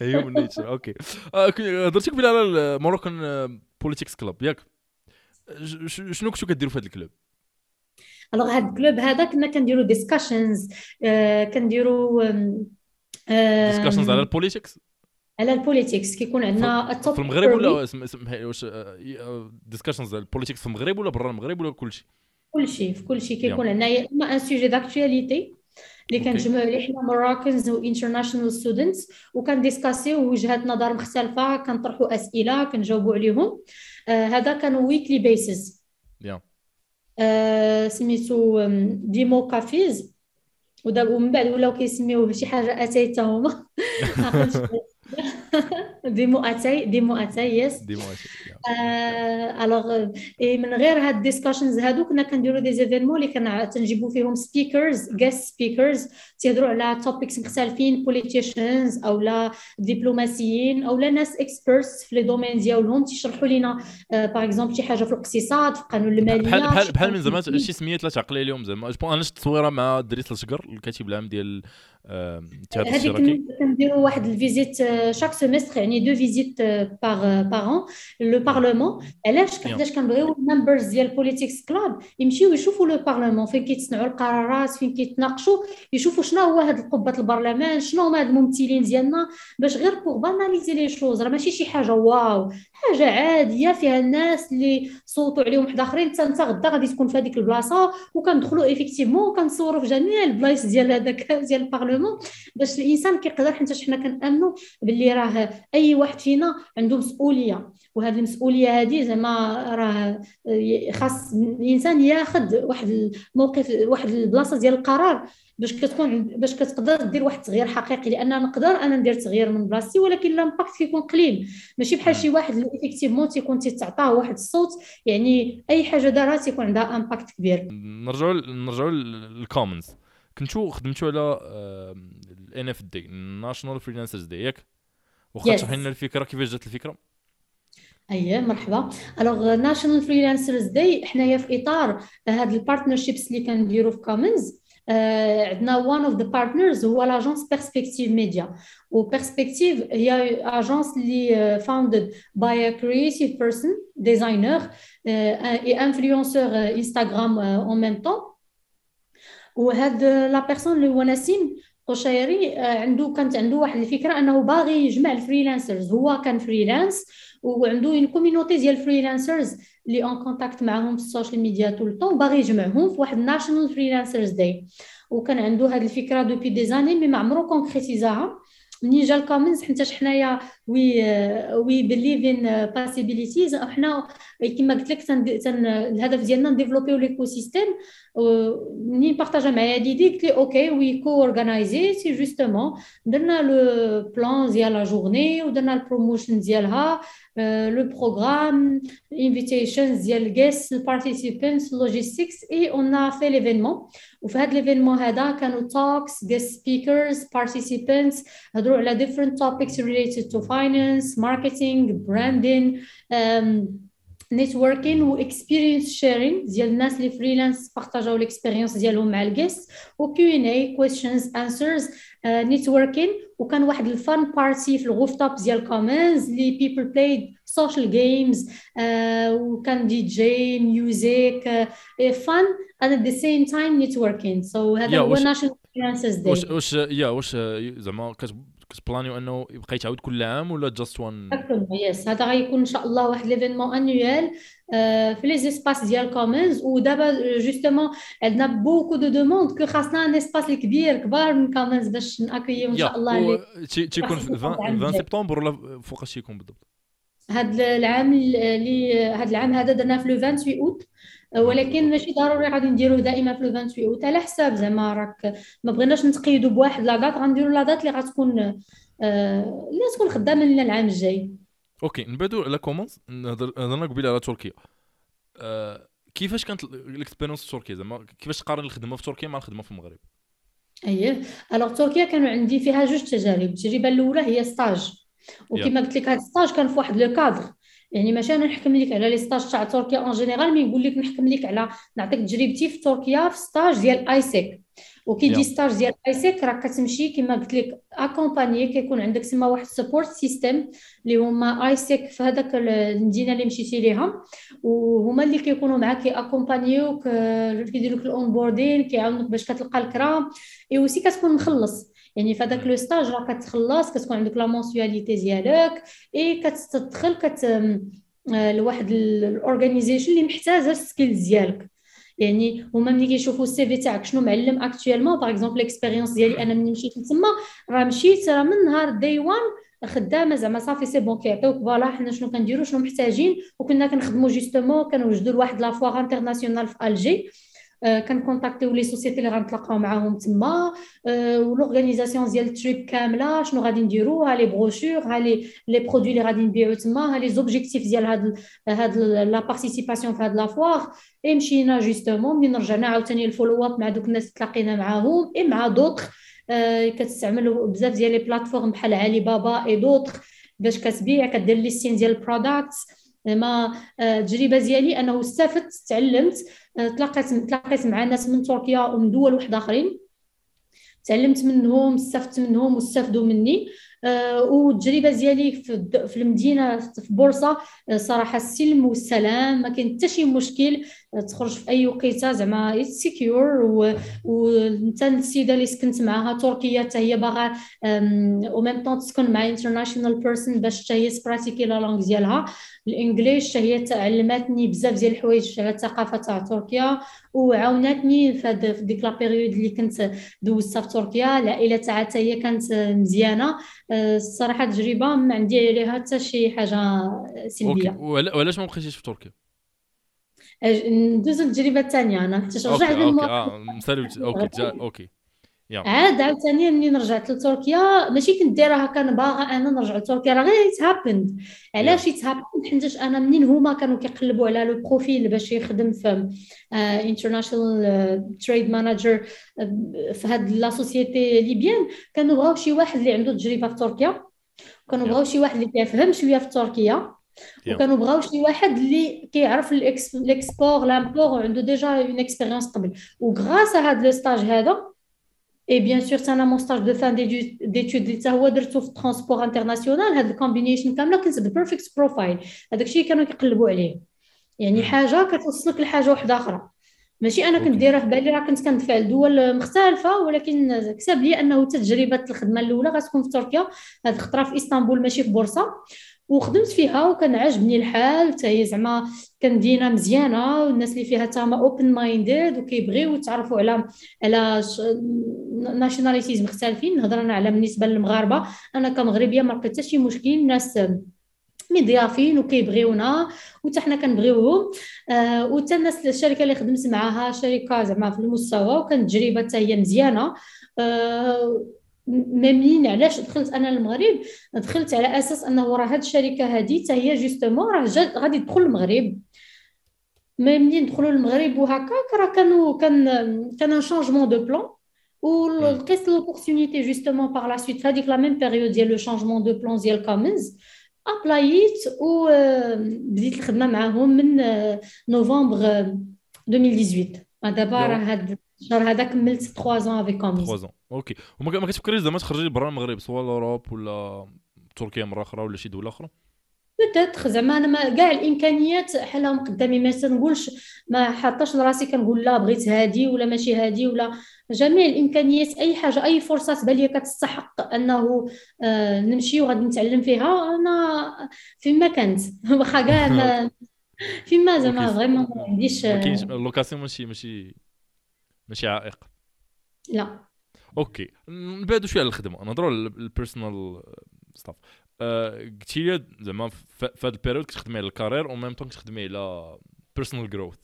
هيومن نيتشر أوكي هضرتي قبيله على ال Moroccan Politics Club ياك شنو كنتو كديروا في هذا ال club alors هاد ال club هذا كنا كنديروا discussions كنديروا discussions على ال politics على ال politics كيكون عندنا في المغرب ولا واش discussions ال politics في المغرب ولا برا المغرب ولا كلشي كلشي في كلشي كيكون عندنا يا إما un sujet d'actualité اللي كنجمعوا عليه حنا Moroccans و international students وكن discuter وجهات نظر مختلفة كنطرحوا أسئلة كنجاوبوا عليهم. آه هذا كانوا weekly basis yeah. آه سميتو démo cafés ومن بعد ولاو كيسميوه شي حاجة اتايتا هما (laughs) démo اتاي démo اتاي yes démo اتاي alors et من غير هاد ال discussions هادو كنا كنديرو des événements اللي تنجيبو فيهم speakers guest speakers تيهضروا على topics مختلفين politicians أو لا دبلوماسيين أو لا ناس experts في les domaines ديالهم تيشرحوا لينا par exemple شي حاجة في الاقتصاد في القانون المالية بحال بحال بحال من زعما شي سميات لا تعقلي عليهم زعما أنا شفت تصويره مع دريس الشقر الكاتب العام ديال هذه كنديروا واحد ال visite chaque semestre يعني deux visites par par le parlement علاش علاش كنبغيو ال members ديال Politics Club يمشيو يشوفوا le parlement فين كيتصنعوا القرارات؟ فين كيتناقشوا؟ يشوفوا شنو هو هاد قبه البرلمان؟ شنو هما هاد الممثلين ديالنا؟ باش غير pour banaliser les choses راه ماشي شي حاجة wow. حاجة عادية فيها الناس اللي صوتوا عليهم واحد آخرين. حتى أنت غدا غادي تكون في هذيك البلاصة وكندخلوا effectivement وكنصوروا في جميع البلايص ديال هذاك ديال البارلمون باش الإنسان كيقدر حيت حنا كنامنوا باللي راه أي واحد فينا عنده مسؤولية. وهذه المسؤولية هذه زعما راه خاص الإنسان ياخذ واحد الموقف واحد البلاصة ديال القرار باش كتكون باش كتقدر دير واحد التغيير حقيقي. لأن نقدر أنا ندير تغيير من بلاصتي ولكن ال impact كيكون قليل. ماشي بحال شي واحد اللي effectivement تيكون تيتعطاه واحد الصوت يعني أي حاجة دارها تيكون عندها impact كبير. نرجعوا نرجعوا لل Commons كنتو خدمتوا على ال NFD National Freelancers Day ياك؟ واخا تشرحي لنا الفكرة كيفاش جات الفكرة؟ اييه مرحبا. alors National Freelancers Day حنايا في إطار هاد ال partnerships اللي كنديروا في Commons آه، عندنا one of the partners هو l'agence Perspective Media و Perspective هي agence اللي founded by a creative person designer et influenceur Instagram en même temps وهاد la personne اللي هو نسيم قشيري عنده كانت عنده واحد الفكرة أنه باغي يجمع ال freelancers. هو كان freelance وعنده une community ديال ال freelancers اللي en contact معاهم في ال social media tout le temps باغي يجمعهم في واحد National Freelancers Day وكان عنده هذه الفكرة depuis des années mais ما عمرو كونكريتيزاها منين جا ال Commons حتى حنايا we we believe in possibilities حنا كما قلت لك الهدف ديالنا نديفلوبيو l'écosystème منين بارطاجا معايا l'idée قلت لي okay we co-organize c'est justement درنا le plan ديال la journée ودرنا ال promotion ديالها le programme invitations ديال guests participants logistics et on a fait l'événement. وفي هذا l'événement هذا كانوا talks guest speakers participants هضروا على different topics related to finance marketing branding um, networking و experience sharing ديال الناس اللي freelance بارطاجاو ال experience ديالهم مع ال guests و Q and A questions answers networking وكان واحد ال fun party في ال rooftop ديال Commons اللي people played social games وكان DJ music fun at the same time networking. So هذا هو National Freelancers Day واش يا واش زعما كتبلانيو انه يبقى يتعاود كل عام ولا just one yes هذا غيكون إن شاء الله واحد l'événement annuel في les espaces ديال Commons ودابا justement عندنا beaucoup de demandes que خاصنا un espace كبير كبار من Commons باش ناكيو إن شاء الله تيكون في 20 سبتمبر ولا فوقاش تيكون بالضبط هذا العام اللي هذا العام هذا درناه في le 28 اوت ولكن ماشي ضروري غادي نديروه دائما في le 28 اوت على حساب. زعما راك ما بغيناش نتقيدوا بواحد la date غنديروا اللي غتكون آه اللي تكون خدامة لنا العام الجاي. okay نبعدوا على Commons هضرنا قبيلة على تركيا. آه كيفاش كانت ال experience في تركيا؟ زعما كيفاش تقارن الخدمة في تركيا مع الخدمة في المغرب؟ أييه. alors تركيا كانوا عندي فيها جوج تجارب. التجربة الأولى هي stage وكما قلت لك هذا stage كان في واحد le cadre يعني ماشي أنا نحكم لك على les stages تاع تركيا en général mais نقول لك نحكم لك على نعطيك تجربتي في تركيا في stage ديال AIESEC وكي تجي stage ديال AIESEC راك كتمشي كما قلت لك accompagné كيكون عندك تما واحد support system اللي هما AIESEC في هذاك المدينة اللي مشيتي ليها. وهما اللي كيكونوا معاك كياكومبانيوك كيديروا لك ال onboarding كيعاونوك باش كتلقى الكرا. et aussi كتكون مخلص. يعني في هذاك le stage راك كتخلص كتكون عندك la mensualité ديالك إي كتدخل كت آه، لواحد ال organization اللي محتاجة ال skills ديالك. يعني هما ملي كيشوفوا ال CV تاعك شنو معلم actuellement par exemple ال expérience ديالي أنا ملي مشيت تما راه مشيت راه من نهار day one خدامة زعما صافي c'est bon كيعطيوك voilà حنا شنو كنديروا شنو محتاجين وكنا كنخدموا justement كنوجدوا لواحد la foire internationale في الجي كنكونتاكتيو les sociétés اللي غنتلاقاو معاهم تما. و l'organisation ديال ال trip كاملة شنو غادي نديرو ها les brochures ها les les produits اللي غادي نبيعو تما ها les objectifs ديال هاد هاد la participation في هاد la foire et مشينا justement ملي رجعنا عاوتاني ال follow-up مع دوك الناس تلاقينا معاهم اي مع دوطخ كتستعملوا بزاف ديال les plateformes بحال علي بابا اي دوطخ باش كتبيع كدير listing ديال ال products زعما التجربه ديالي أنه استفدت تعلمت تلاقيت تلاقيت مع ناس من تركيا ومن دول واحد آخرين. تعلمت منهم استفدت منهم واستفدوا مني. آه، والتجربة ديالي في المدينة في بورصة آه، صراحة السلم والسلام ما كاين حتى شي مشكل آه، تخرج في أي وقيتة زعما secure وأنا السيدة اللي سكنت معاها تركية حتى هي باغا au même temps تسكن مع international person باش حتى هي تبراتيكي la langue ديالها. ال English هي تعلمتني بزاف ديال الحوايج على الثقافة تاع تركيا وعاونتني في ديك la période اللي كنت دوزتها في تركيا. العائلة تاعها حتى هي كانت مزيانة. الصراحة تجربة ما عندي عليها حتى شي حاجة سلبية. وعلاش ما بقيتيش في تركيا؟ ندوز التجربه الثانية أنا حتى رجعت أوكي okay okay okay. عاد عاوتاني ملي رجعت لتركيا ماشي كنت دايره هكا باغا أنا نرجع لتركيا راه غير it happened علاش it happened حيت أنا منين هما كانوا كيقلبوا على le profil باش يخدم في international trade manager في هاد la société libyenne كانوا بغاو شي واحد اللي عنده تجربة في تركيا كانوا بغاو شي واحد اللي كيفهم شوية في تركيا وكانوا بغاو شي واحد اللي كيعرف l'export l'import وعنده déjà une expérience قبل. و grâce هاد le stage هذا et bien sûr أنا mon stage de fin d'études اللي هو درتو في transport international هاد ال combination كامله كانت perfect profile هذاك الشيء كانوا كيقلبوا عليه. يعني حاجة كتوصلك لحاجة واحدة أخرى. ماشي؟ أنا كنت دايرة في بالي راه كنت كندفع لدول مختلفة ولكن كتب لي أنه تجربة الخدمة الأولى غتكون في تركيا. هاد الخطرة في إسطنبول ماشي في بورصة. وخدمت فيها وكان عاجبني الحال. حتى هي زعما كندينا مزيانة والناس اللي فيها تما open minded وكيبغيو يتعرفوا على على nationalities مختلفين. نهضر أنا على بالنسبة للمغاربة. أنا كمغربية ما لقيت حتى شي مشكل. الناس مضيافين وكيبغيونا وحتى حنا كنبغيوهم آه وحتى الناس الشركة اللي خدمت معاها شركة زعما في المستوى وكانت تجربة حتى هي مزيانة. آه منين علاش دخلت أنا للمغرب؟ دخلت على أساس أنه راه هاد الشركة هادي حتى هي justement راه غادي تدخل المغرب. mais منين دخلوا للمغرب وهكاك؟ راه كانوا كان كان un changement de plan ولقيت l'opportunité justement par la suite في هذيك la même période ديال le changement de plan ديال Commons apply يت وبديت الخدمة معاهم من نوفمبر 2018 دابا راه هاد الشهر هذا كملت 3 ans avec Commons 3 ans okay وما كتفكريش زعما تخرجي برا المغرب سواء l'Europe ولا تركيا مرة أخرى ولا شي دولة أخرى؟ peut-être زعما أنا ما كاع الإمكانيات حاطاهم قدامي. ما تنقولش ما حاطاش لراسي كنقول لا بغيت هادي ولا ماشي هادي ولا جميع الإمكانيات أي حاجة أي فرصة تبان لي كتستحق أنه آه نمشي وغادي نتعلم فيها. أنا فيما كانت. (laughs) واخا كاع (laughs) فيما زعما vraiment ما عنديش ما كاينش ال location ماشي ماشي ماشي عائق. لا. okay. نبعدوا شوية على الخدمة. نهضروا على ال personal stuff قلتي لي زعما في هذا ال période كتخدمي على ال carrière au même temps كتخدمي على personal growth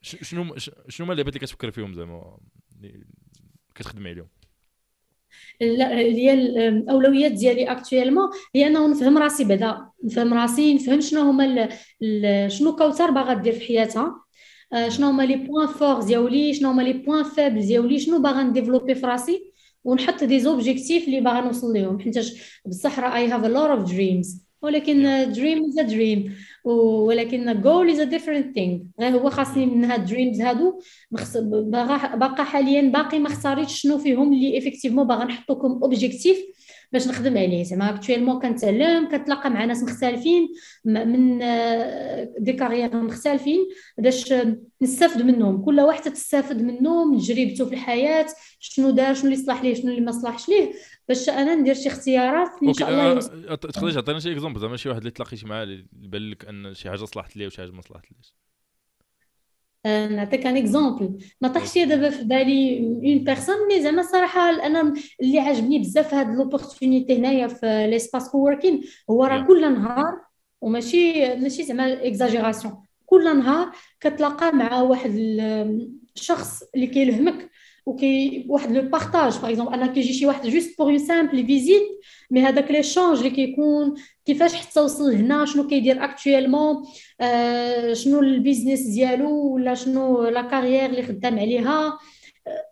شنو شنو هما اللعبات اللي كتفكري فيهم زعما كتخدمي عليهم؟ لا هي الاولويات ديالي actuellement هي أنه نفهم راسي بعدا. نفهم راسي نفهم شنو هما شنو كوثر باغا دير في حياتها. شنو هما les points forts ديالي شنو هما les points faibles ديالي شنو باغا ن développer في راسي؟ ونحط des objectifs اللي باغا نوصل ليهم. حيت بصح راه I have a lot of dreams ولكن dream is a dream ولكن goal is a different thing غير هو خاصني من هاد dreams هادو باقا حاليا باقي ما اختاريتش شنو فيهم اللي effectivement باغا نحطو comme objectif باش نخدم عليه. زعما actuellement كنتعلم كنتلاقى مع ناس مختلفين من des carrières مختلفين باش نستافد منهم. كل واحد تستافد منه من تجربته في الحياة شنو دار شنو اللي صلح ليه شنو اللي ما صلحش ليه. باش أنا ندير شي اختيارات إن شاء الله أه تقدري تعطينا شي exemple زعما شي واحد اللي تلاقيتي معاه اللي بان لك أن شي حاجة صلحت ليه وشي حاجة ما صلحت ليش نعطيك un exemple ما طاحش دابا في بالي une personne mais زعما الصراحه أنا اللي عجبني بزاف هاد l'opportunité هنايا في l'espace coworking هو راه كل نهار وماشي ماشي زعما exagération كل نهار كتلاقى مع واحد الشخص اللي كيلهمك وكاين واحد le partage par exemple أنا كيجي شي واحد juste pour une simple visite mais هذاك l'échange اللي كيكون كيفاش حتى وصل هنا شنو كيدير actuellement آه شنو ال business ديالو ولا شنو la carrière اللي خدام عليها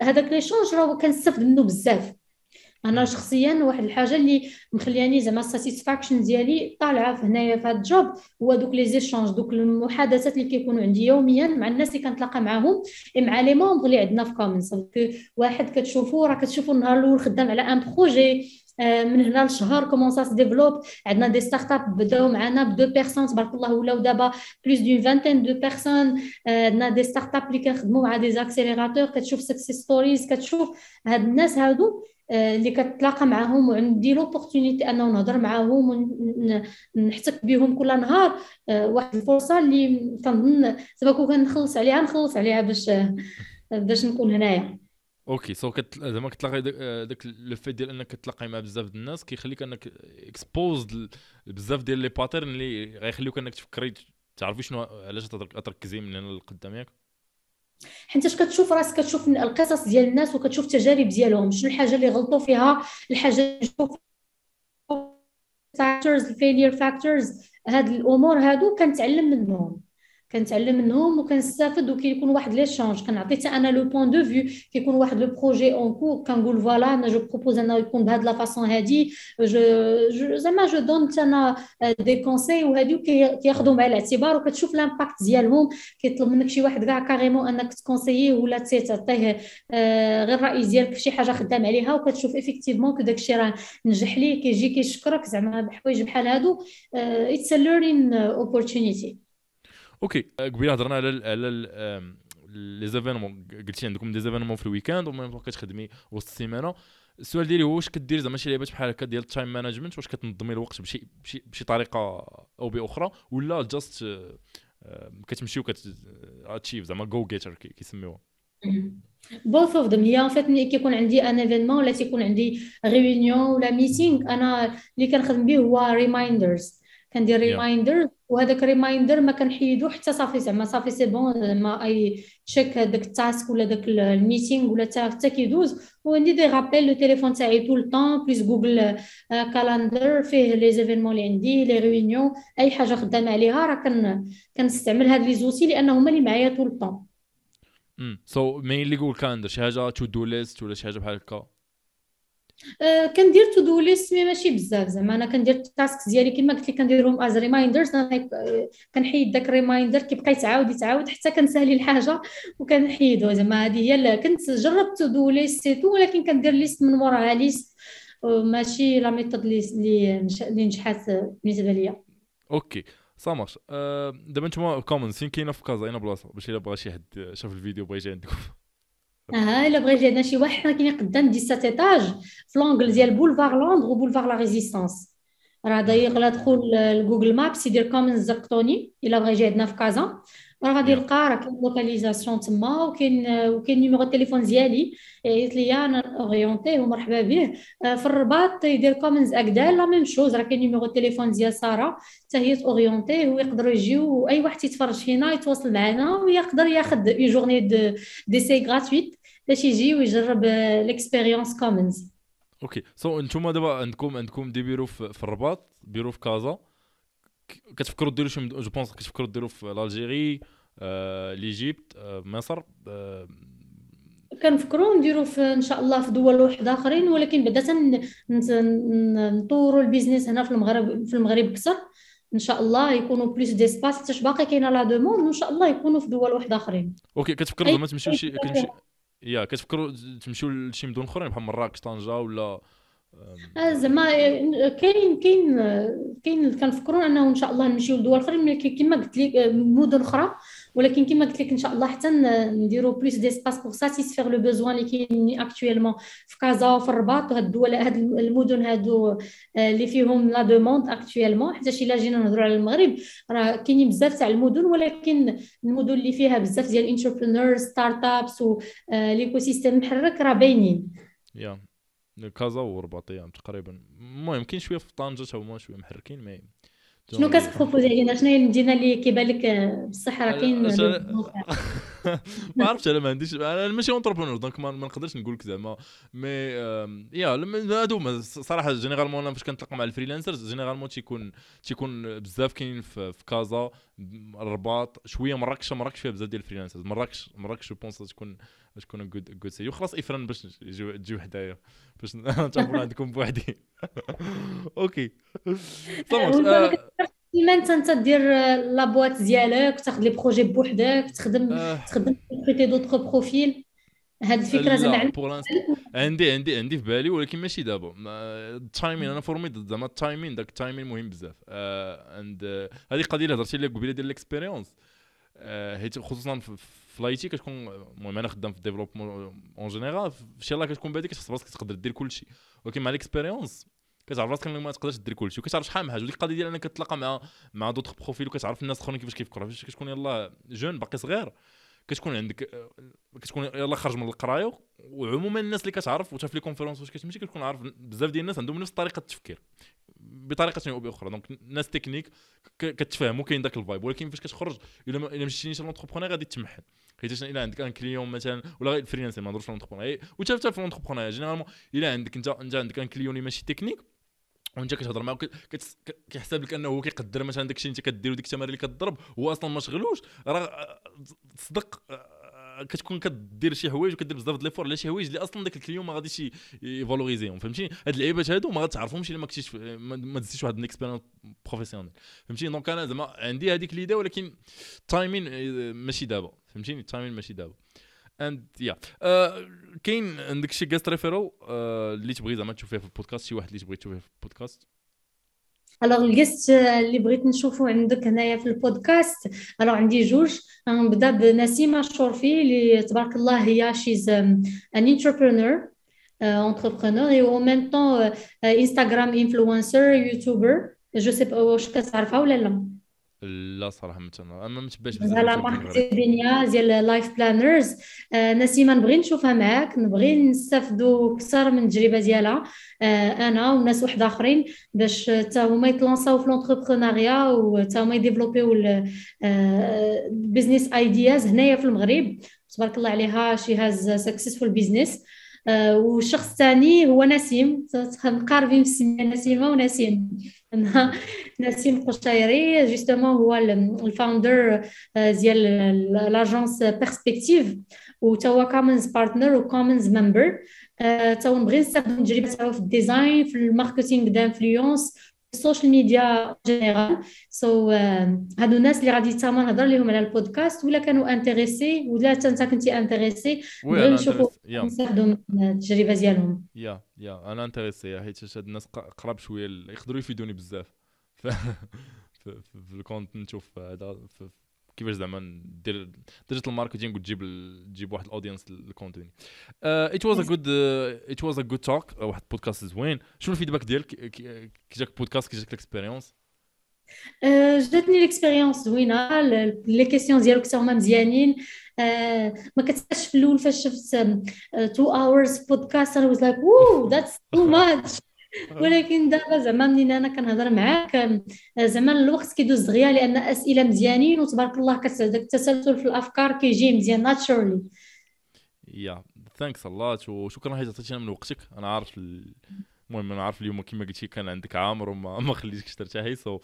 هذاك l'échange راه كنستافد منه بزاف أنا شخصيا واحد الحاجة اللي مخلياني زعما ال satisfaction ديالي طالعه في هنايا في هذا ال job هو دوك les échanges دوك المحادثات اللي كيكونوا عندي يوميا مع الناس اللي كنتلاقى معاهم مع les membres اللي عندنا في Commons واحد كتشوفوا راه كتشوفوا النهار الأول خدام على un projet آه، من هنا لشهر comment ça développe عندنا des startups بداو معنا ب deux personnes تبارك الله ولاو دابا plus d'une vingtaine de personnes عندنا des startups اللي كنخدموا مع des accélérateurs كتشوف success stories كتشوف هاد الناس هادو آه، اللي كتلاقى معاهم وعندي l'opportunité أنه نهضر معاهم ونحتك بهم كل نهار. آه، واحد الفرصة اللي كنظن زعما كون كنخلص عليها نخلص عليها باش باش نكون هنايا. okay so. زعما كتلاقي داك le fait ديال انك كتلاقي مع بزاف ديال الناس كيخليك انك exposed بزاف ديال les patterns اللي غيخليوك انك تفكري تعرفي شنو علاش تركزي من هنا لقدام ياك حيت كتشوف راسك كتشوف القصص ديال الناس وكتشوف التجارب ديالهم شنو الحاجة اللي غلطوا فيها الحاجة factors ال failure factors هاد الأمور هادو كنتعلم منهم كنتعلم منهم وكنستافد وكيكون واحد l'échange كنعطي حتى أنا le point de vue كيكون واحد le projet en cours كنقول voilà أنا je propose أنه يكون بهاد la façon هادي. je زعما je donne أنا des conseils وهادي كياخذوا مع الاعتبار وكتشوف l'impact ديالهم. كيطلب منك شي واحد كاع carrément أنك ت conseiller ولا تعطيه آه، غير الراي ديالك في شي حاجة خدام عليها. وكتشوف effectivement que داكشي راه نجح ليه كيجي كيشكرك زعما بحوايج بحال هادو. it's learning opportunity OK قبيله هضرنا على على les événements قلتي عندكم des événements في ال week-end و même كتخدمي وسط السيمانه السؤال ديالي هو واش كدير زعما شي لعبات بحال هكا ديال ال time management واش كتنظمي الوقت بشي بشي, بشي طريقه أو باخرى ولا just كتمشي وكت achieve زعما go-getter كيسميوها both of them هي en fait ملي كيكون عندي un événement ولا تيكون عندي réunion ولا meeting أنا اللي كنخدم به هو reminders كندير reminder وهذاك reminder ما كنحيدو حتى صافي زعما صافي c'est bon زعما I check هذاك ال task ولا داك ال meeting ولا حتى كيدوز. وعندي des rappels le téléphone تاعي tout le temps plus Google Calendar فيه les événements اللي عندي les réunions أي حاجة خدامة عليها راه كن كنستعمل هاد les outils لأن هما اللي معايا tout le temps so mainly Google Calendar شي حاجة to-do list ولا شي حاجة بحال هكا. كندير to-do list mais ماشي بزاف زعما. أنا كندير ال task ديالي كما قلت لك كنديرهم as reminders كنحيد داك reminder كيبقى يتعاود يتعاود حتى كنسالي الحاجة وكنحيدو زعما. هذه هي كنت جربت to-do list too ولكن كندير list من وراها list ماشي la méthode اللي نجحات بالنسبة ليا. OK. ça marche أه دابا نتوما Commons فين كاينة في كازا أين بلاصة؟ باش إلا بغى شي حد شاف الفيديو بغى يجي عندكم. آه الا بغى يجي عندنا شي واحد حنا كاينين قدام 17 étages في l'angle ديال boulevard Londres و boulevard la Résistance راه دايق لا دخول ل Google Maps يدير Commons Zerktouni الا بغى يجي عندنا في كازا راه غادي يلقى راه كاين localisation تما وكاين وكاين numéro التليفون ديالي. يعيط ليا أنا orienter ومرحبا به. في الرباط يدير Commons Agdal. la même chose راه كاين numéro التليفون ديال سارة. حتى هي orienter ويقدروا يجيو أي واحد يتفرج فينا يتواصل معنا ويقدر ياخذ اي journée de d'essai gratuite باش يجي ويجرب l'expérience Commons OK so أنتم دابا عندكم عندكم des bureaux في الرباط بيرو في كازا. كتفكروا ديروا شي je pense كتفكروا ديروا في Algérie آه، l'Égypte آه، مصر آه، كنفكروا نديروا في إن شاء الله في دول واحد آخرين ولكن بعدا نطوروا ال business هنا في المغرب في المغرب أكثر. إن شاء الله يكونوا plus d'espaces حتى باقي كاينة la demande وإن شاء الله يكونوا في دول واحد آخرين. OK كتفكروا زعما تمشيو شي كتمشي يا كتفكروا تمشيو لشي مدن أخرين بحال مراكش طنجة ولا زعما كاين كاين كاين كنفكروا انه ان شاء الله نمشيو لدول اخرين كما قلت لك مدن أخرى. ولكن كما قلت لك إن شاء الله حتى نديروا plus d'espaces pour satisfaire le besoin اللي كاين actuellement في كازا وفي الرباط. وهاد الدول هاد المدن هادو اللي فيهم la demande actuellement حتى الا جينا نهضروا على المغرب راه كاينين بزاف تاع المدن. ولكن المدن اللي فيها بزاف ديال ال entrepreneurs startups و l'écosystème محرك راه باينين. Yeah. كازا ورباط yeah تقريبا. المهم كاين شوية في طنجة تا هما شوية محركين mais شنو كت proposer علينا شنو هي المدينة اللي كيبان لك بصح راه كاين (laughs) ما عرفتش أنا ما عنديش أنا ماشي entrepreneur donc ما نقدرش نقول لك زعما. mais yeah هادو صراحة généralement أنا فاش كنتلاقى مع ال freelancers généralement تيكون تيكون بزاف كاينين في, في كازا الرباط شوية مراكش مراكش فيها بزاف ديال ال freelancers مراكش مراكش je pense تكون تكون good good سي وخلاص إفران باش تجيو حدايا باش تعرفوا عندكم بوحدي. (laughs) OK. صافي كيما انت انت دير la boîte ديالك تاخذ les projets بوحدك تخدم آه. تخدم ت recruter d'autres profils هاد الفكرة زعما عندي عندي عندي في بالي ولكن ماشي دابا. ال timing أنا for me دابا ال timing داك ال timing مهم بزاف. عند آه، هذه قضية اللي هضرتي لك قبيلة ديال ال expérience حيت خصوصا في l'IT كتكون المهم أنا خدام في ال développement en général يلاه كتكون بادي كتحس براسك تقدر دير كلشي. ولكن مع ال expérience كتعرف راسك ما تقدرش دير كلشي وكتعرف شحال من حاجة. وديك القضية ديال إنك كتلاقى مع مع d'autres profils وكتعرف الناس الآخرين كيفاش كيفكروا. فاش كتكون يلاه jeune باقي صغير. كتكون عندك كتكون يلاه خارج من القراية. وعموما الناس اللي كتعرف وتا في les conférences واش كتمشي كتكون عارف بزاف ديال الناس عندهم نفس طريقة التفكير. بطريقة أو بأخرى. donc ناس techniques كتفهموا كاين داك ال vibe ولكن فاش كتخرج إلا إلا مشيتي l'entrepreneuriat غادي تمحن حيت إلا عندك un client مثلا ولا غير freelancer ما نهضرش في l'entrepreneuriat وتا في l'entrepreneuriat généralement إلا عندك أنت أنت عندك un client ماشي تكنيك وأنت كتهضر معاه كيحسب لك أنه هو كيقدر مثلا داكشي اللي أنت كدير وديك التمارة اللي كتضرب هو أصلا ما شغلوش. راه تصدق كتكون كدير شي حوايج وكدير بزاف د les efforts على شي حوايج اللي أصلا داك ال client ما غاديش ي valoriser هم فهمتيني هاد اللعيبات هادو ما غاتعرفهمش إلا ما كنتيش ما دزتيش واحد ال expérience professionnelle فهمتيني donc أنا زعما عندي هذيك l'idée ولكن ال timing ماشي دابا فهمتيني ال timing ماشي دابا. and yeah كاين عندك شي guest referral اللي تبغي زعما تشوف فيها في البودكاست شي واحد اللي تبغي تشوف فيه في البودكاست؟ alors ال guest اللي بغيت نشوفو عندك هنايا في البودكاست alors عندي جوج غنبدا بنسيمه الشرفي اللي تبارك الله هي she's an entrepreneur entrepreneur et en même temps Instagram influencer, YouTuber. Je sais pas واش كتعرفها ولا لا لا صراحة ما اما ما تبعش بزاف لا ماركتينيا ديال Life Planners نسيمة نبغي نشوفها معاك. نبغي نستافدوا أكثر من التجربة ديالها أنا وناس واحد آخرين باش حتى هما يتلونساو في l'entrepreneuriat وحتى هما يديفلوبيو ال business ideas هنايا في المغرب. تبارك الله عليها she has successful business والشخص الثاني هو نسيم. مقاربين في السميه نسيمة ونسيم. (laughs) نسيم قشيري justement هو ال founder ديال l'agence Perspective وتا هو Commons partner و Commons member تا نبغي نستخدم التجربه تاعو في ال design في ال marketing d'influence ال social media general so هادو الناس اللي غادي تما نهضر لهم على البودكاست ولا كانوا intéressé ولا حتى انت كنتي intéressé نبغي نشوفوا نستافدوا من التجربة ديالهم. yeah yeah أنا intéressé حيت هاد الناس قراب شوية يقدروا يفيدوني بزاف. (laughs) في في ال content شوف هذا كيفاش زعما دير digital marketing وتجيب تجيب واحد ال audience لل contenu it was a good it was a good talk واحد بودكاست زوين. شنو ال feedback ديالك؟ كي جاك بودكاست كي جاك ال expérience جاتني ال expérience زوينة. les questions ديالك حتى هما مزيانين ما كتسالش في الأول فاش شفت 2 hours بودكاست أنا was like woh that's too much ولكن دابا زعما منين أنا كنهضر معاك زعما الوقت كيدوز دغيا لأن أسئلة مزيانين وتبارك الله كتعدك التسلسل في الأفكار كيجي مزيان naturally yeah thanks الله وشكرا حيت عطيتينا من وقتك. أنا عارف المهم أنا عارف اليوم كما قلتي كان عندك عامر وما ما خليتكش ترتاحي so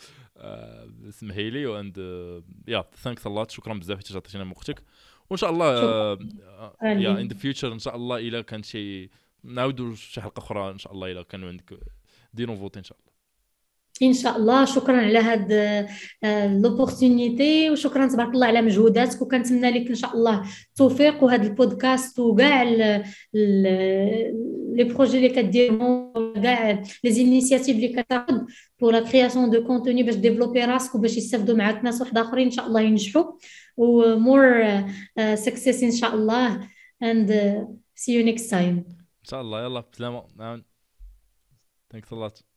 اسمحي لي and yeah thanks الله شكرا بزاف حيت عطيتينا من وقتك. وإن شاء الله yeah in the future إن شاء الله إلا كان شي نعاودوا شي حلقة أخرى إن شاء الله إلا كانوا عندك des nouveautés إن شاء الله. إن شاء الله. شكرا على هاد l'opportunité وشكرا تبارك الله على مجهوداتك. وكنتمنى لك إن شاء الله التوفيق. وهذا البودكاست وكاع les projets اللي كديرهم كاع les initiatives اللي كتاخذ pour la création de contenu باش développer راسك وباش يستافدوا معاك ناس واحد آخرين إن شاء الله ينجحوا. و more success إن شاء الله. And uh, see you next time. إن شاء الله يلا بسلامة. نعم ثانكس lot.